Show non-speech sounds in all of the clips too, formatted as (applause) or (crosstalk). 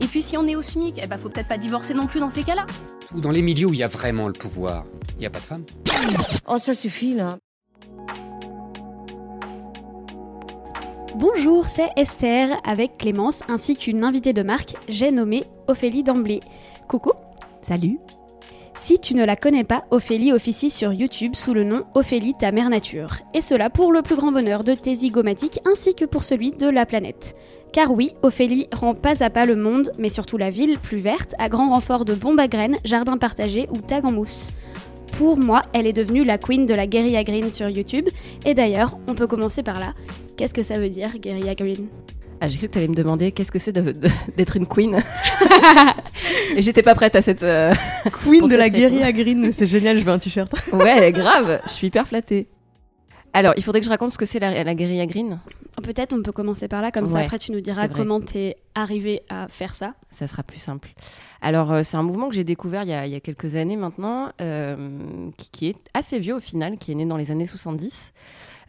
Et puis si on est au SMIC, eh ben faut peut-être pas divorcer non plus dans ces cas-là. Dans les milieux où il y a vraiment le pouvoir, il n'y a pas de femmes. Oh, ça suffit là. Bonjour, c'est Esther avec Clémence ainsi qu'une invitée de marque, j'ai nommé Ophélie d'emblée. Coucou Salut Si tu ne la connais pas, Ophélie officie sur YouTube sous le nom Ophélie ta mère nature. Et cela pour le plus grand bonheur de tes zygomatiques ainsi que pour celui de la planète. Car oui, Ophélie rend pas à pas le monde, mais surtout la ville, plus verte, à grand renfort de bombes à graines, jardins partagés ou tags en mousse. Pour moi, elle est devenue la queen de la guérilla green sur YouTube. Et d'ailleurs, on peut commencer par là. Qu'est-ce que ça veut dire, guérilla green? Ah, J'ai cru que tu allais me demander qu'est-ce que c'est (laughs) d'être une queen? (laughs) Et j'étais pas prête à cette. euh, Queen (laughs) de cette la guérilla green, c'est génial, je veux un t-shirt. Ouais, grave, je suis hyper flattée. Alors, il faudrait que je raconte ce que c'est la, la guérilla green. Peut-être on peut commencer par là, comme ça après tu nous diras comment t'es arrivé à faire ça. Ça sera plus simple. Alors, euh, c'est un mouvement que j'ai découvert il y, a, il y a quelques années maintenant, euh, qui, qui est assez vieux au final, qui est né dans les années 70.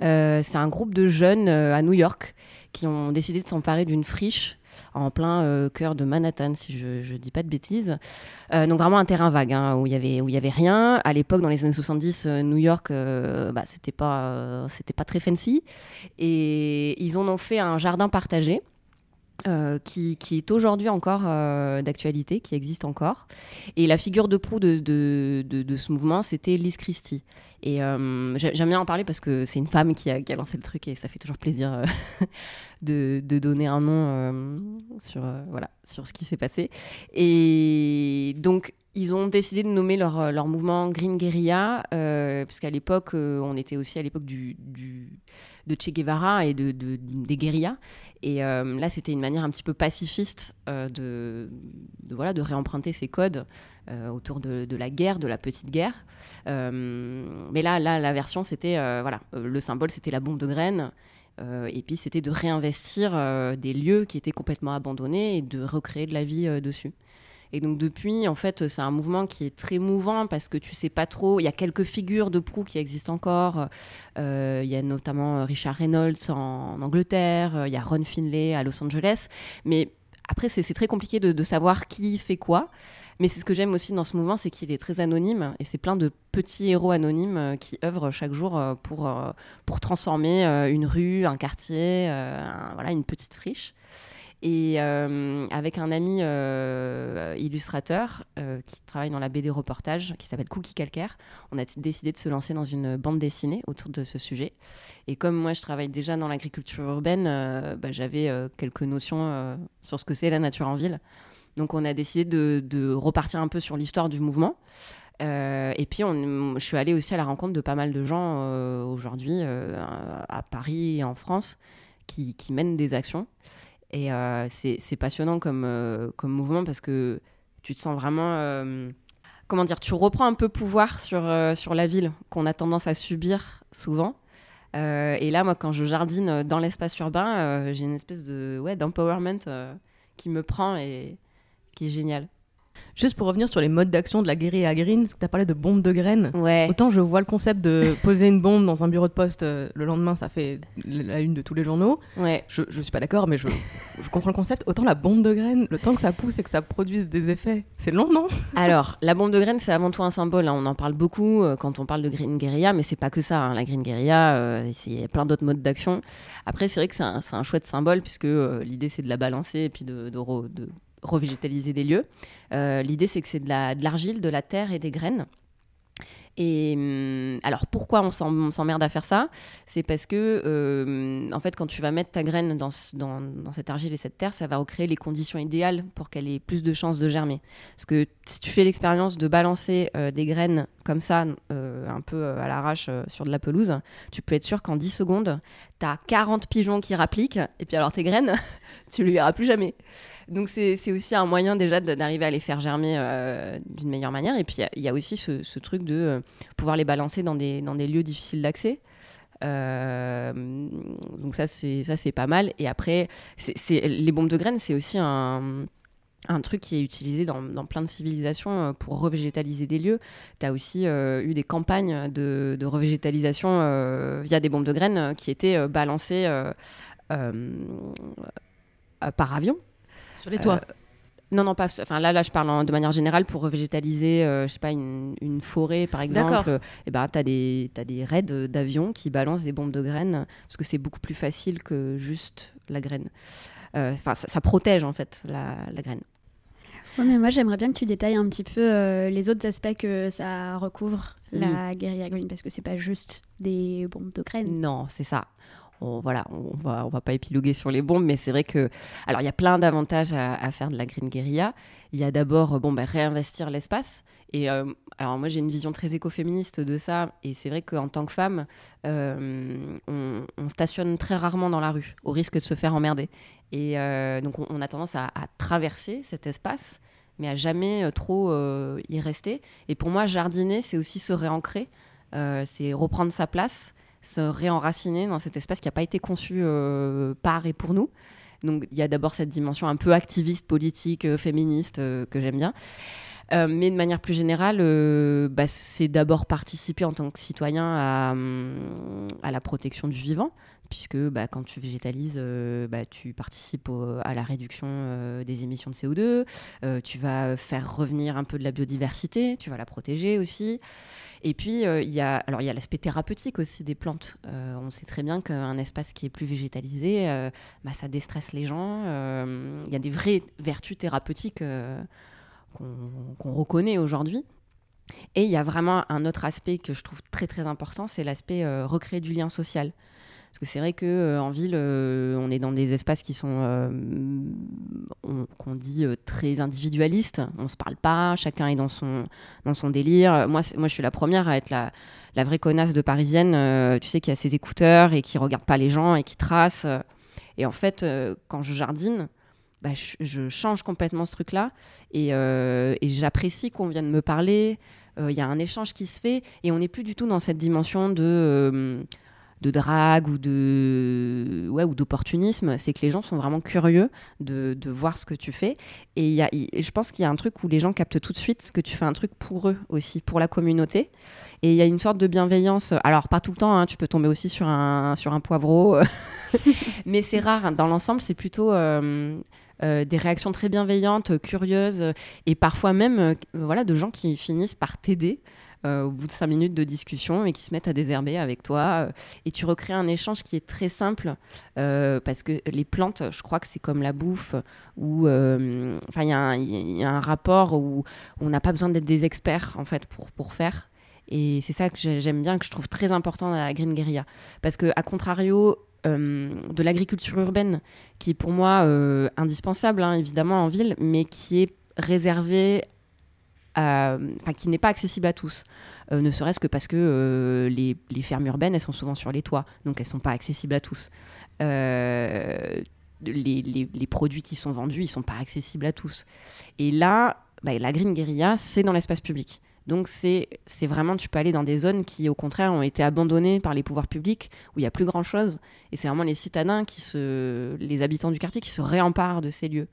Euh, c'est un groupe de jeunes euh, à New York qui ont décidé de s'emparer d'une friche en plein euh, cœur de Manhattan, si je ne dis pas de bêtises. Euh, donc vraiment un terrain vague, hein, où il y avait rien. À l'époque, dans les années 70, euh, New York, bah, c'était pas c'était pas très fancy. Et ils en ont fait un jardin partagé. Euh, qui, est aujourd'hui encore euh, d'actualité, qui existe encore. Et la figure de proue de, ce mouvement, c'était Liz Christie. Et euh, j'ai- j'aime bien en parler parce que c'est une femme qui a, lancé le truc et ça fait toujours plaisir (laughs) de, donner un nom sur, voilà, sur ce qui s'est passé. Et donc, ils ont décidé de nommer leur, mouvement Green Guerilla, puisqu'à l'époque, on était aussi à l'époque du- de Che Guevara et de, de- des guérillas. Et euh, là, c'était une manière un petit peu pacifiste euh, de, voilà, de réemprunter ces codes euh, autour de, la guerre, de la petite guerre. Mais là, là, la version, c'était voilà, le symbole, c'était la bombe de graines. Et puis, c'était de réinvestir des lieux qui étaient complètement abandonnés et de recréer de la vie dessus. Et donc depuis, en fait, c'est un mouvement qui est très mouvant parce que tu sais pas trop. Il y a quelques figures de proue qui existent encore. Euh, il y a notamment Richard Reynolds en, Angleterre. Il y a Ron Finlay à Los Angeles. Mais après, c'est très compliqué de, savoir qui fait quoi. Mais c'est ce que j'aime aussi dans ce mouvement, c'est qu'il est très anonyme et c'est plein de petits héros anonymes euh, qui œuvrent chaque jour euh, pour, pour transformer une rue, un quartier, voilà, une petite friche. Et euh, avec un ami euh, illustrateur euh, qui travaille dans la BD reportage, qui s'appelle Cookie Calcaire, on a décidé de se lancer dans une bande dessinée autour de ce sujet. Et comme moi, je travaille déjà dans l'agriculture urbaine, bah, j'avais quelques notions sur ce que c'est la nature en ville. Donc on a décidé de, repartir un peu sur l'histoire du mouvement. Et puis, je suis allée aussi à la rencontre de pas mal de gens aujourd'hui à Paris et en France qui mènent des actions. Et euh, c'est passionnant comme, euh, comme mouvement parce que tu te sens vraiment. euh, comment dire Tu reprends un peu pouvoir sur, sur la ville qu'on a tendance à subir souvent. Et là, moi, quand je jardine dans l'espace urbain, j'ai une espèce de ouais, d'empowerment qui me prend et qui est génial. Juste pour revenir sur les modes d'action de la guérilla green, parce que tu as parlé de bombe de graines. Ouais. Autant je vois le concept de poser une bombe dans un bureau de poste euh, le lendemain, ça fait la une de tous les journaux. Ouais. Je, je suis pas d'accord, mais je, je comprends le concept. Autant la bombe de graines, le temps que ça pousse et que ça produise des effets, c'est long, non Alors, la bombe de graines, c'est avant tout un symbole. hein. On en parle beaucoup euh, quand on parle de green guerilla, mais c'est pas que ça. hein. La green guerilla, euh, il y a plein d'autres modes d'action. Après, c'est vrai que c'est un, chouette symbole puisque l'idée c'est de la balancer et puis de, de, re- de revégétaliser des lieux. Euh, l'idée c'est que c'est de la- de l'argile, de, la terre et des graines. Et hum, alors pourquoi on s'emmerde à faire ça? C'est parce que euh, en fait quand tu vas mettre ta graine dans, dans, cette argile et cette terre, ça va recréer les conditions idéales pour qu'elle ait plus de chances de germer. Parce que si tu fais l'expérience de balancer euh, des graines comme ça, un peu à l'arrache sur de la pelouse, tu peux être sûr qu'en 10 secondes, tu as 40 pigeons qui rappliquent, et puis alors tes graines, (laughs) tu ne les verras plus jamais. Donc c'est aussi un moyen déjà d'arriver à les faire germer euh, d'une meilleure manière. Et puis il y a- aussi ce, truc de euh, pouvoir les balancer dans des, lieux difficiles d'accès. Euh, donc ça c'est pas mal et après c'est- les bombes de graines c'est aussi un un truc qui est utilisé dans, dans plein de civilisations euh, pour revégétaliser des lieux. Tu as aussi euh, eu des campagnes de, de revégétalisation euh, via des bombes de graines qui étaient balancées euh, par avion. Sur les toits. Non, non, pas. Enfin, là, là, je parle en- de manière générale pour revégétaliser, je sais pas, une, une forêt, par exemple. Et ben, t'as des, t'as des raids d'avions qui balancent des bombes de graines parce que c'est beaucoup plus facile que juste la graine. Euh, Enfin, ça, ça protège en fait la, la graine. Ouais, mais moi j'aimerais bien que tu détailles un petit peu euh, les autres aspects que ça recouvre, la guérilla green, parce que c'est pas juste des bombes de graines. Non, c'est ça. On, voilà, on va, on va pas épiloguer sur les bombes, mais c'est vrai que. Alors, il y a plein d'avantages à, à faire de la green guérilla. Il y a d'abord, euh, bon, bah, réinvestir l'espace. Et euh, alors, moi, j'ai une vision très écoféministe de ça. Et c'est vrai qu'en tant que femme, euh, on, on stationne très rarement dans la rue, au risque de se faire emmerder. Et euh, donc, on, a tendance à, traverser cet espace, mais à jamais euh, trop euh, y rester. Et pour moi, jardiner, c'est aussi se réancrer, c'est reprendre sa place se réenraciner dans cet espace qui n'a pas été conçu par et pour nous. Donc il y a d'abord cette dimension un peu activiste, politique, féministe que j'aime bien. Euh, mais de manière plus générale, euh, bah, c'est d'abord participer en tant que citoyen à, hum, la protection du vivant, puisque bah, quand tu végétalises, euh, bah, tu participes à la réduction des émissions de CO2, euh, tu vas faire revenir un peu de la biodiversité, tu vas la protéger aussi. Et puis, il y a l'aspect thérapeutique aussi des plantes. On sait très bien qu'un espace qui est plus végétalisé, ça déstresse les gens. Il y a des vraies vertus thérapeutiques qu'on reconnaît aujourd'hui. Et il y a vraiment un autre aspect que je trouve très très important, c'est l'aspect euh, recréer du lien social. Parce que c'est vrai que euh, ville, euh, on est dans des espaces qui sont, on- qu'on dit très individualistes. On se parle pas, chacun est dans son dans son délire. Moi, moi, je suis la première à être la, la vraie connasse de parisienne, tu sais, qui a ses écouteurs et qui regarde pas les gens et qui trace. Et en fait, quand je jardine, bah, je, change complètement ce truc-là et, euh, j'apprécie qu'on vienne me parler. Euh, Il y a un échange qui se fait et on n'est plus du tout dans cette dimension de euh, de drague ou de ouais ou d'opportunisme. C'est que les gens sont vraiment curieux de, de voir ce que tu fais. Et y a, je pense qu'il y a un truc où les gens captent tout de suite que tu fais un truc pour eux aussi pour la communauté. Et il y a une sorte de bienveillance. Alors pas tout le temps hein, tu peux tomber aussi sur un sur un poivreau. (laughs) Mais c'est rare. Dans l'ensemble c'est plutôt euh, des réactions très bienveillantes, curieuses, et parfois même euh, voilà, de gens qui finissent par t'aider euh, au bout de cinq minutes de discussion et qui se mettent à désherber avec toi. et tu recrées un échange qui est très simple, parce que les plantes, je crois que c'est comme la bouffe, où enfin, il y, a un- rapport où on n'a pas besoin d'être des experts en fait pour, pour faire. Et c'est ça que j'ai- j'aime bien, que je trouve très important dans la Green Guerilla. Parce que, à contrario euh, de l'agriculture urbaine, qui est pour moi euh, indispensable, hein, évidemment, en ville, mais qui est réservée qui n'est pas accessible à tous. Euh, ne serait-ce que parce que les, les fermes urbaines, elles sont souvent sur les toits, donc elles ne sont pas accessibles à tous. Les, les- les produits qui sont vendus, ils ne sont pas accessibles à tous. Et là, bah, la Green Guerilla, c'est dans l'espace public. Donc c'est vraiment, tu peux aller dans des zones qui, au contraire, ont été abandonnées par les pouvoirs publics, où il n'y a plus grand-chose. Et c'est vraiment les citadins, qui se, les habitants du quartier, qui se réemparent de ces lieux.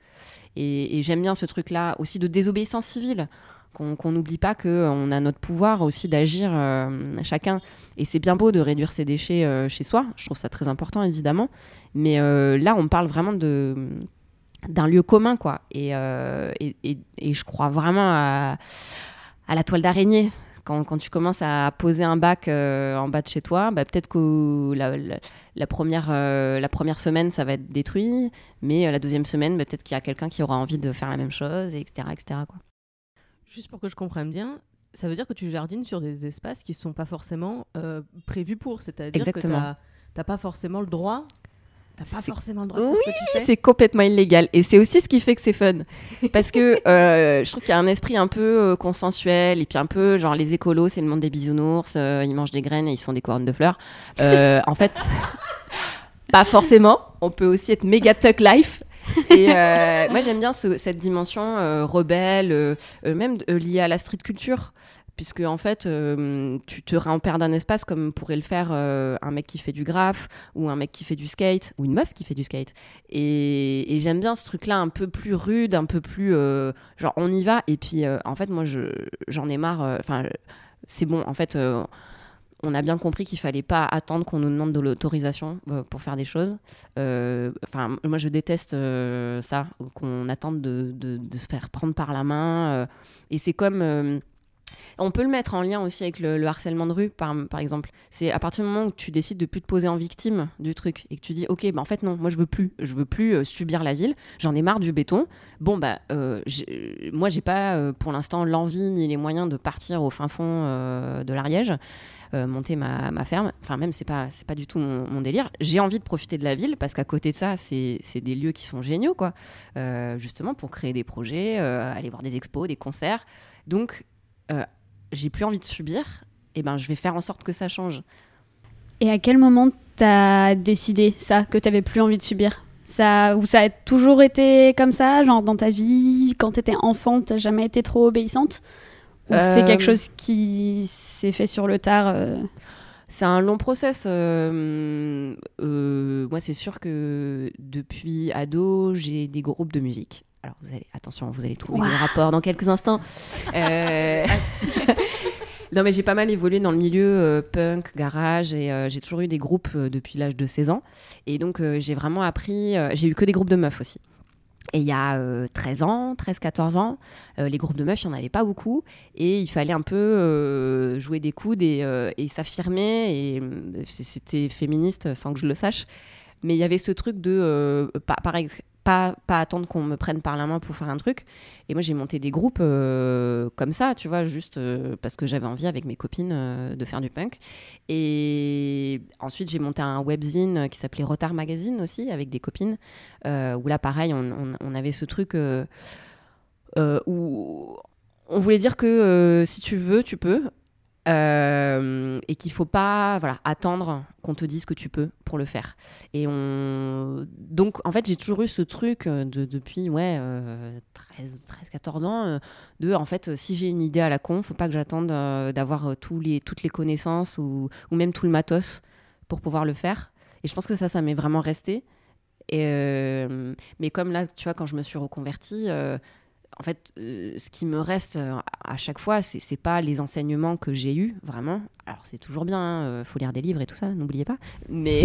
Et, j'aime bien ce truc-là aussi de désobéissance civile qu'on n'oublie pas qu'on a notre pouvoir aussi d'agir euh, chacun. Et c'est bien beau de réduire ses déchets euh, chez soi, je trouve ça très important évidemment. Mais euh, là, on parle vraiment d'un lieu commun, quoi. Et, et, et, et, je crois vraiment à, à la toile d'araignée. Quand, quand, tu commences à poser un bac en bas de chez toi, bah, peut-être que la, la, la première, la première semaine, ça va être détruit, mais la deuxième semaine, bah, peut-être qu'il y a quelqu'un qui aura envie de faire la même chose, etc. etc. quoi. Juste pour que je comprenne bien, ça veut dire que tu jardines sur des espaces qui ne sont pas forcément euh, prévus pour. C'est-à-dire que tu n'as pas forcément le droit. T'as pas forcément le droit de oui, faire ce que tu fais. c'est complètement illégal. Et c'est aussi ce qui fait que c'est fun. Parce que (laughs) euh, je trouve qu'il y a un esprit un peu euh, consensuel. Et puis un peu, genre, les écolos, c'est le monde des bisounours. Euh, ils mangent des graines et ils se font des couronnes de fleurs. En fait, (laughs) pas forcément. On peut aussi être méga tuck life. Et moi, j'aime bien ce, cette dimension rebelle, même liée à la street culture. Puisque, en fait, tu te réempères d'un espace comme pourrait le faire un mec qui fait du graphe, ou un mec qui fait du skate, ou une meuf qui fait du skate. Et, j'aime bien ce truc-là un peu plus rude, un peu plus. genre, on y va. Et puis, en fait, moi, j'en ai marre. Enfin, c'est bon. En fait on a bien compris qu'il fallait pas attendre qu'on nous demande de l'autorisation euh, pour faire des choses. Euh, enfin, moi, je déteste euh, ça, qu'on attende de, de, se faire prendre par la main. euh, et c'est comme. Euh, on peut le mettre en lien aussi avec le, le harcèlement de rue, par, exemple. C'est à partir du moment où tu décides de plus te poser en victime du truc et que tu dis, ok, bah en fait non, moi je veux plus, je veux plus euh, subir la ville. J'en ai marre du béton. Bon bah, euh, j'ai- moi j'ai pas euh, pour l'instant l'envie ni les moyens de partir au fin fond euh, de l'Ariège, euh, monter ma, ferme. Enfin même c'est pas c'est pas du tout mon, mon délire. J'ai envie de profiter de la ville parce qu'à côté de ça, c'est des lieux qui sont géniaux quoi, Euh, justement pour créer des projets, euh, aller voir des expos, des concerts. Donc euh, j'ai plus envie de subir, et ben je vais faire en sorte que ça change. Et à quel moment t'as décidé ça, que t'avais plus envie de subir? Ça, Ou ça a toujours été comme ça, genre dans ta vie, quand t'étais enfant, t'as jamais été trop obéissante? Ou c'est Euh, quelque chose qui s'est fait sur le tard euh, C'est un long process. euh, euh, moi, c'est sûr que depuis ado, j'ai des groupes de musique. Alors, attention, vous allez trouver le rapport dans quelques instants. Euh, (laughs) non, mais j'ai pas mal évolué dans le milieu euh, punk, garage, et euh, j'ai toujours eu des groupes depuis l'âge de 16 ans. Et donc, j'ai vraiment appris. j'ai eu que des groupes de meufs aussi. Et il y a euh, 13 ans, 13-14 ans, les groupes de meufs, il n'y en avait pas beaucoup. Et il fallait un peu jouer des coudes et, et s'affirmer. Et c'était féministe sans que je le sache. Mais il y avait ce truc de par pas, attendre qu'on me prenne par la main pour faire un truc. Et moi, j'ai monté des groupes euh, comme ça, tu vois, juste euh, parce que j'avais envie avec mes copines euh, de faire du punk. Et ensuite, j'ai monté un webzine qui s'appelait Retard Magazine aussi, avec des copines, où là, pareil, on, avait ce truc où on voulait dire que si tu veux, tu peux. Euh, et qu'il faut pas voilà attendre qu'on te dise que tu peux pour le faire. Et on donc en fait j'ai toujours eu ce truc euh, de, depuis ouais euh, 13 13 14 ans euh, de en fait si j'ai une idée à la con faut pas que j'attende d'avoir tous les toutes les connaissances ou, même tout le matos pour pouvoir le faire. Et je pense que ça ça m'est vraiment resté. Mais comme là tu vois quand je me suis reconvertie en fait, euh, ce qui me reste euh, à chaque fois, c'est c'est pas les enseignements que j'ai eus, vraiment. Alors, c'est toujours bien, il faut lire des livres et tout ça, n'oubliez pas. Mais,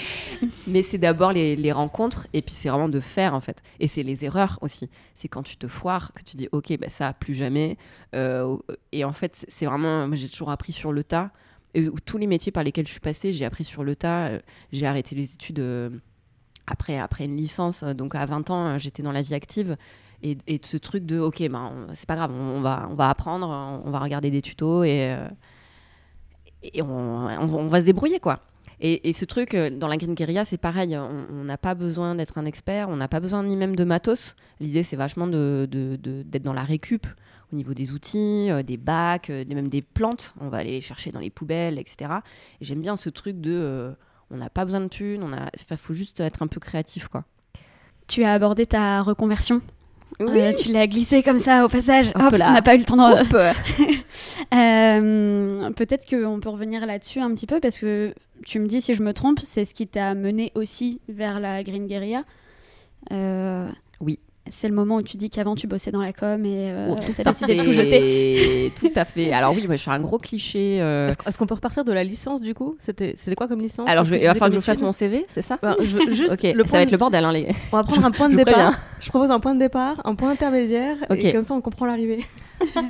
(laughs) mais c'est d'abord les, les rencontres, et puis c'est vraiment de faire, en fait. Et c'est les erreurs aussi. C'est quand tu te foires que tu dis, OK, bah, ça, plus jamais. Euh, et en fait, c'est vraiment. Moi, j'ai toujours appris sur le tas. Et, tous les métiers par lesquels je suis passée, j'ai appris sur le tas. Euh, J'ai arrêté les études. euh, après, après une licence, euh, donc à 20 ans, euh, j'étais dans la vie active. Et, et ce truc de, ok, ben, c'est pas grave, on, va, on va apprendre, on va regarder des tutos et, euh, et on, on- va se débrouiller, quoi. Et, et ce truc, euh, dans la Green c'est pareil, on n'a pas besoin d'être un expert, on n'a pas besoin ni même de matos. L'idée, c'est vachement de- de- de- d'être dans la récup au niveau des outils, euh, des bacs, même des plantes. On va aller les chercher dans les poubelles, etc. Et j'aime bien ce truc de, on n'a pas besoin de thunes, on a, faut juste être un peu créatif, quoi. Tu as abordé ta reconversion? Oui. tu l'as glissé comme ça au passage. Hop, on n'a pas eu le temps de. (laughs) Peut-être qu'on peut revenir là-dessus un petit peu parce que tu me dis si je me trompe, c'est ce qui t'a mené aussi vers la Green Guerilla. Oui c'est le moment où tu dis qu'avant tu bossais dans la com et euh, oh, tu as décidé de tout jeter. (laughs) tout à fait. Alors oui, moi, je suis un gros cliché. Euh. Est-ce qu'on peut repartir de la licence du coup? C'était quoi comme licence? Alors je vais, il va falloir que je fasse mon CV, c'est ça? Je, (laughs) juste le Ça va être le bordel. Hein, les... (laughs) On va prendre un point de départ. Je propose un point de départ, un point intermédiaire et comme ça on comprend l'arrivée.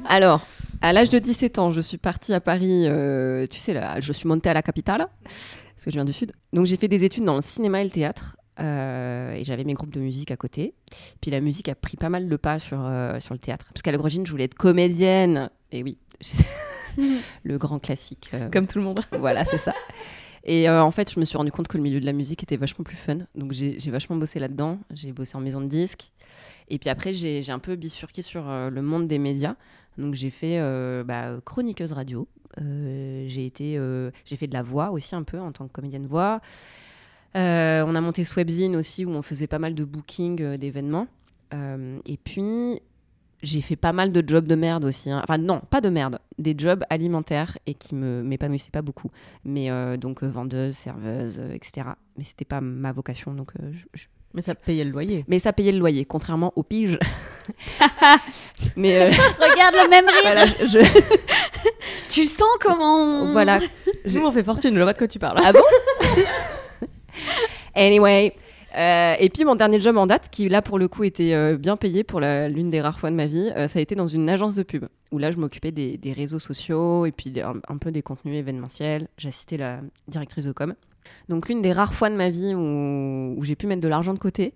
Alors, à l'âge de 17 ans, je suis partie à Paris. Euh, tu sais, là, je suis montée à la capitale parce que je viens du sud. Donc j'ai fait des études dans le cinéma et le théâtre. Euh, et j'avais mes groupes de musique à côté. Puis la musique a pris pas mal de pas sur, euh, sur le théâtre. Parce qu'à l'origine, je voulais être comédienne. Et oui, (laughs) le grand classique. Euh, Comme tout le monde. (laughs) voilà, c'est ça. Et en fait, je me suis rendu compte que le milieu de la musique était vachement plus fun. Donc j'ai vachement bossé là-dedans. J'ai bossé en maison de disques. Et puis après, j'ai un peu bifurqué sur le monde des médias. Donc j'ai fait bah, chroniqueuse radio. j'ai été, j'ai fait de la voix aussi un peu en tant que comédienne voix. Euh, on a monté Swebzine aussi, où on faisait pas mal de booking euh, d'événements. Euh, et puis, j'ai fait pas mal de jobs de merde aussi. Hein. Enfin, non, pas de merde, des jobs alimentaires et qui me m'épanouissaient pas beaucoup. Mais donc, vendeuse, serveuse, etc. Mais c'était pas ma vocation. Donc, Mais ça payait le loyer. Mais ça payait le loyer, contrairement aux piges. (laughs) Mais Regarde le même rire. tu sens comment Voilà. Nous, on fait fortune, je vois de quoi tu parles. Ah bon? (laughs) (laughs) Anyway. Euh, et puis mon dernier job en date, qui là pour le coup était euh, bien payé pour l'une des rares fois de ma vie, euh, ça a été dans une agence de pub, où là je m'occupais des, réseaux sociaux et puis un, peu des contenus événementiels. J'assistais la directrice de com. Donc l'une des rares fois de ma vie où, j'ai pu mettre de l'argent de côté.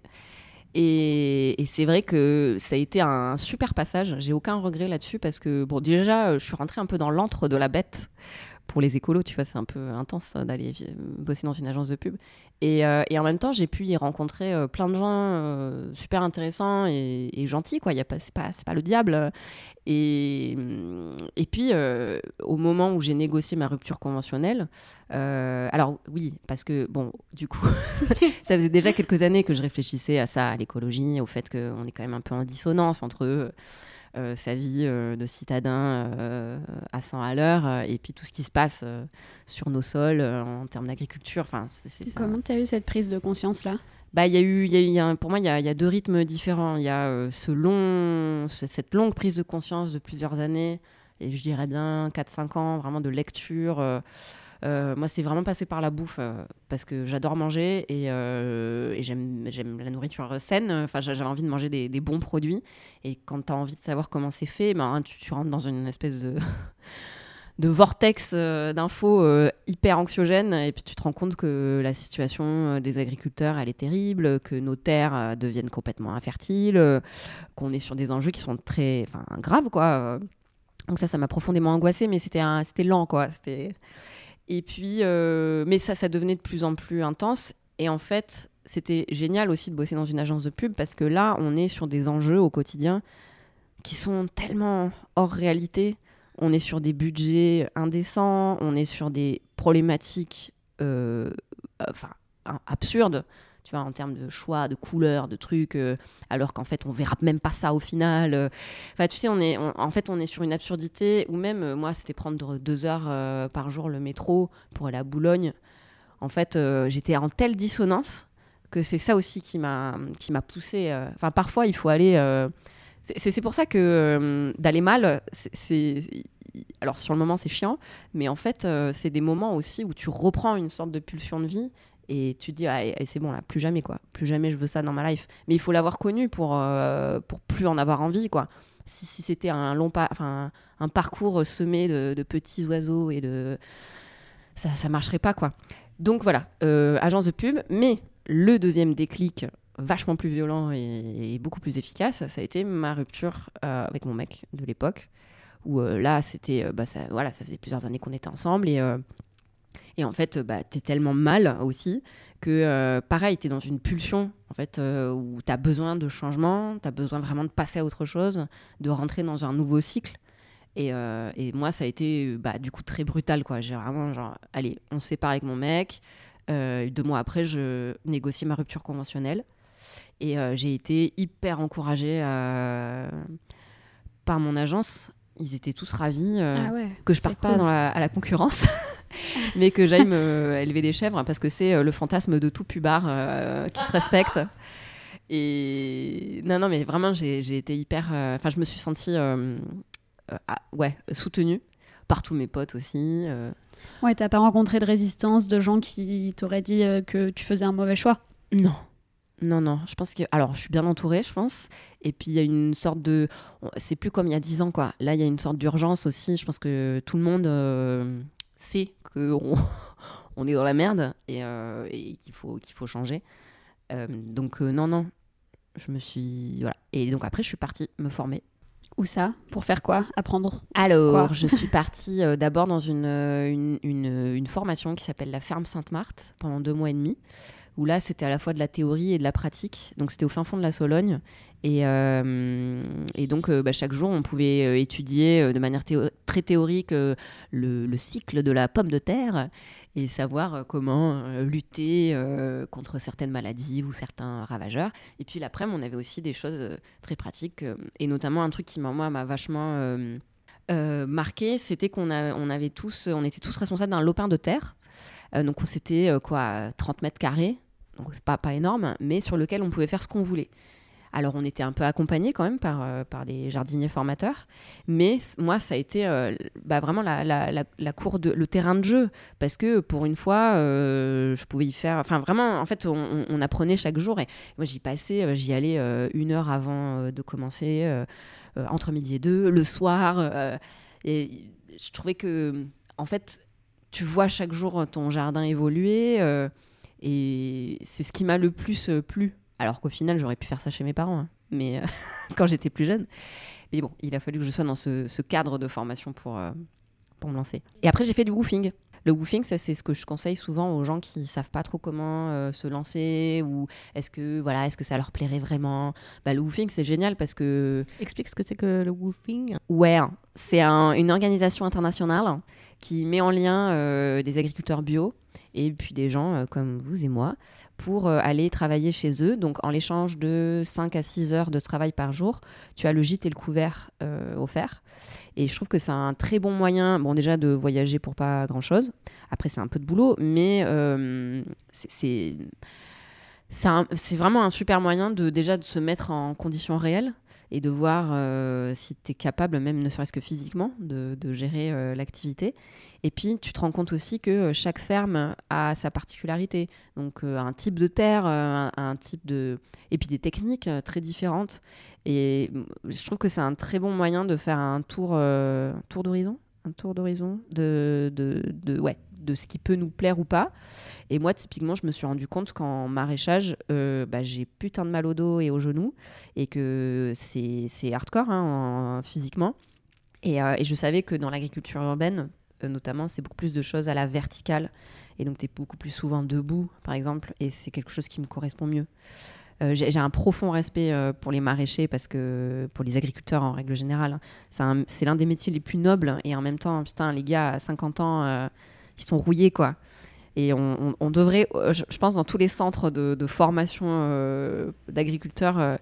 Et, et c'est vrai que ça a été un super passage. J'ai aucun regret là-dessus parce que, bon, déjà, je suis rentrée un peu dans l'antre de la bête pour les écolos, tu vois, c'est un peu intense d'aller bosser dans une agence de pub. Et, euh, et en même temps, j'ai pu y rencontrer euh, plein de gens euh, super intéressants et, gentils, quoi. Il pas, c'est pas, pas le diable. Et, et puis, au moment où j'ai négocié ma rupture conventionnelle, alors oui, parce que bon, du coup, (laughs) ça faisait déjà quelques années que je réfléchissais à ça, à l'écologie, au fait qu'on est quand même un peu en dissonance entre euh, sa vie euh, de citadin euh, à 100 à l'heure et puis tout ce qui se passe sur nos sols en termes d'agriculture. Enfin, Comment tu as eu cette prise de conscience-là? Bah, y a eu, y a pour moi, il y a, y a, deux rythmes différents. Il y a ce long, cette longue prise de conscience de plusieurs années, et je dirais bien 4-5 ans, vraiment de lecture, euh, moi, c'est vraiment passé par la bouffe euh, parce que j'adore manger et, euh, j'aime, la nourriture saine. Enfin, j'avais envie de manger des, bons produits. Et quand tu as envie de savoir comment c'est fait, ben, tu, rentres dans une espèce de. (laughs) vortex d'infos hyper anxiogène et puis tu te rends compte que la situation des agriculteurs elle est terrible, que nos terres deviennent complètement infertiles, qu'on est sur des enjeux qui sont très graves quoi. Donc ça ça m'a profondément angoissé mais c'était c'était lent quoi, c'était et puis, euh, mais ça, ça devenait de plus en plus intense. Et en fait, c'était génial aussi de bosser dans une agence de pub parce que là, on est sur des enjeux au quotidien qui sont tellement hors réalité. On est sur des budgets indécents, on est sur des problématiques euh, enfin, absurdes tu vois, en termes de choix, de couleurs, de trucs, euh, alors qu'en fait, on verra même pas ça au final. Euh. Enfin, tu sais, on est, en fait, on est sur une absurdité, ou même, euh, moi, c'était prendre deux heures par jour le métro pour aller à Boulogne. En fait, j'étais en telle dissonance que c'est ça aussi qui m'a poussé. Enfin, parfois, il faut aller. c'est pour ça que d'aller mal, c'est alors sur le moment c'est chiant, mais en fait c'est des moments aussi où tu reprends une sorte de pulsion de vie et tu te dis ah, c'est bon là plus jamais quoi. Plus jamais je veux ça dans ma life. Mais il faut l'avoir connu pour euh, pour plus en avoir envie quoi. Si, si c'était un long enfin un parcours semé de, petits oiseaux et de ça ça marcherait pas quoi. Donc voilà euh, agence de pub. Mais le deuxième déclic vachement plus violent et, beaucoup plus efficace ça a été ma rupture euh, avec mon mec de l'époque où là c'était bah ça voilà ça faisait plusieurs années qu'on était ensemble et et en fait, bah, tu es tellement mal aussi que, euh, pareil, tu es dans une pulsion en fait, euh, où tu as besoin de changement, tu as besoin vraiment de passer à autre chose, de rentrer dans un nouveau cycle. Et, euh, et moi, ça a été bah, du coup très brutal. quoi. J'ai vraiment, genre, allez, on se sépare avec mon mec. deux mois après, je négocie ma rupture conventionnelle. Et j'ai été hyper encouragée par mon agence. Ils étaient tous ravis Ah que je parte pas cool. dans la- à la concurrence, (laughs) mais que j'aille me (laughs) élever des chèvres parce que c'est euh, le fantasme de tout pubard euh, qui se respecte. (laughs) Et non, non, mais vraiment, j'ai été hyper. euh, Enfin, je me suis sentie, euh, euh, ah, ouais, soutenue par tous mes potes aussi. euh. Ouais, t'as pas rencontré de résistance de gens qui t'auraient dit euh, que tu faisais un mauvais choix? Non. Non, non, je pense que. Alors, je suis bien entourée, je pense. Et puis, il y a une sorte de. C'est plus comme il y a 10 ans, quoi. Là, il y a une sorte d'urgence aussi. Je pense que tout le monde euh, sait qu'on (laughs) on est dans la merde et, euh, et qu'il faut, qu'il faut changer. Euh, donc, non, non. Je me suis. Voilà. Et donc, après, je suis partie me former. Où ça? Pour faire quoi? Apprendre? Alors, Quoi? je suis partie d'abord dans une, une, une- une formation qui s'appelle la Ferme Sainte-Marthe pendant deux mois et demi, où là, c'était à la fois de la théorie et de la pratique. Donc, c'était au fin fond de la Sologne. Et, euh, et donc, euh, bah, chaque jour, on pouvait euh, étudier de manière très théorique le, le cycle de la pomme de terre et savoir comment lutter contre certaines maladies ou certains ravageurs. Et puis l'après, on avait aussi des choses très pratiques, et notamment un truc qui m'a- vachement marqué, c'était qu'on avait tous, on était tous responsables d'un lopin de terre. Donc on s'était quoi, 30 mètres carrés, donc c'est pas pas énorme, mais sur lequel on pouvait faire ce qu'on voulait. Alors on était un peu accompagné quand même par, euh, par des jardiniers formateurs, mais moi ça a été euh, bah, vraiment la, la, la, la cour de, le terrain de jeu, parce que pour une fois euh, je pouvais y faire, enfin vraiment en fait on, on- apprenait chaque jour. Et moi j'y passais, j'y allais une heure avant de commencer, entre midi et deux, le soir, et je trouvais que en fait tu vois chaque jour ton jardin évoluer et c'est ce qui m'a le plus euh, plu. Alors qu'au final, j'aurais pu faire ça chez mes parents, hein, mais euh, (laughs) quand j'étais plus jeune. Mais bon, il a fallu que je sois dans ce, cadre de formation pour, euh, pour me lancer. Et après, j'ai fait du woofing. Le woofing, ça, c'est ce que je conseille souvent aux gens qui savent pas trop comment euh, se lancer ou est-ce que voilà, est-ce que ça leur plairait vraiment. Bah, le woofing, c'est génial parce que Explique ce que c'est que le woofing. Ouais, c'est un- une organisation internationale qui met en lien euh, des agriculteurs bio et puis des gens euh, comme vous et moi pour euh, aller travailler chez eux. Donc en l'échange de 5 à 6 heures de travail par jour, tu as le gîte et le couvert euh, offerts. Et je trouve que c'est un très bon moyen, bon déjà de voyager pour pas grand-chose. Après c'est un peu de boulot, mais euh, c'est- c'est vraiment un super moyen de déjà de se mettre en conditions réelles et de voir euh, si tu es capable, même ne serait-ce que physiquement, de, gérer euh, l'activité. Et puis, tu te rends compte aussi que euh, chaque ferme a sa particularité. Donc, un type de terre, un, un type de... Et puis des techniques très différentes. Et mm, je trouve que c'est un très bon moyen de faire un tour, tour d'horizon un tour d'horizon de, de, de, ouais, de ce qui peut nous plaire ou pas. Et moi, typiquement, je me suis rendu compte qu'en maraîchage, euh, bah, j'ai putain de mal au dos et aux genoux et que c'est hardcore hein, en- physiquement. Et, euh, et je savais que dans l'agriculture urbaine, euh, notamment, c'est beaucoup plus de choses à la verticale. Et donc, tu es beaucoup plus souvent debout, par exemple, et c'est quelque chose qui me correspond mieux. J'ai un profond respect pour les maraîchers parce que pour les agriculteurs en règle générale, hein, c'est un- c'est l'un des métiers les plus nobles et en même temps, putain, les gars à 50 ans, ils sont rouillés quoi. Et on, devrait, euh, je, pense, dans tous les centres de, formation euh, d'agriculteurs, euh,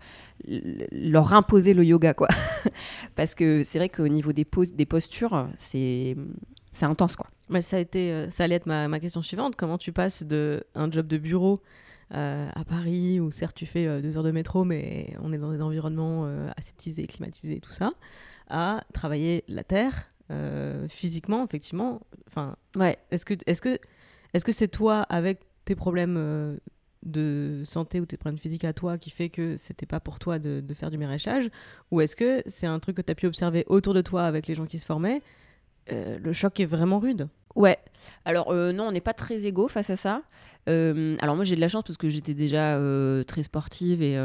leur imposer le yoga quoi. (laughs) parce que c'est vrai qu'au niveau des, po- des postures, c'est intense quoi. Mais ça, a été, ça allait être ma, ma question suivante. Comment tu passes de un job de bureau à Paris, où certes tu fais deux heures de métro, mais on est dans des environnements euh, aseptisés, climatisés, tout ça, à travailler la terre euh, physiquement, effectivement. Enfin, ouais. Est-ce que est-ce que est-ce que c'est toi avec tes problèmes euh, de santé ou tes problèmes physiques à toi qui fait que c'était pas pour toi de, de faire du maraîchage? Ou est-ce que c'est un truc que tu as pu observer autour de toi avec les gens qui se formaient euh, le choc est vraiment rude. Ouais. Alors euh, non, on n'est pas très égaux face à ça. Euh, alors moi j'ai de la chance parce que j'étais déjà très sportive et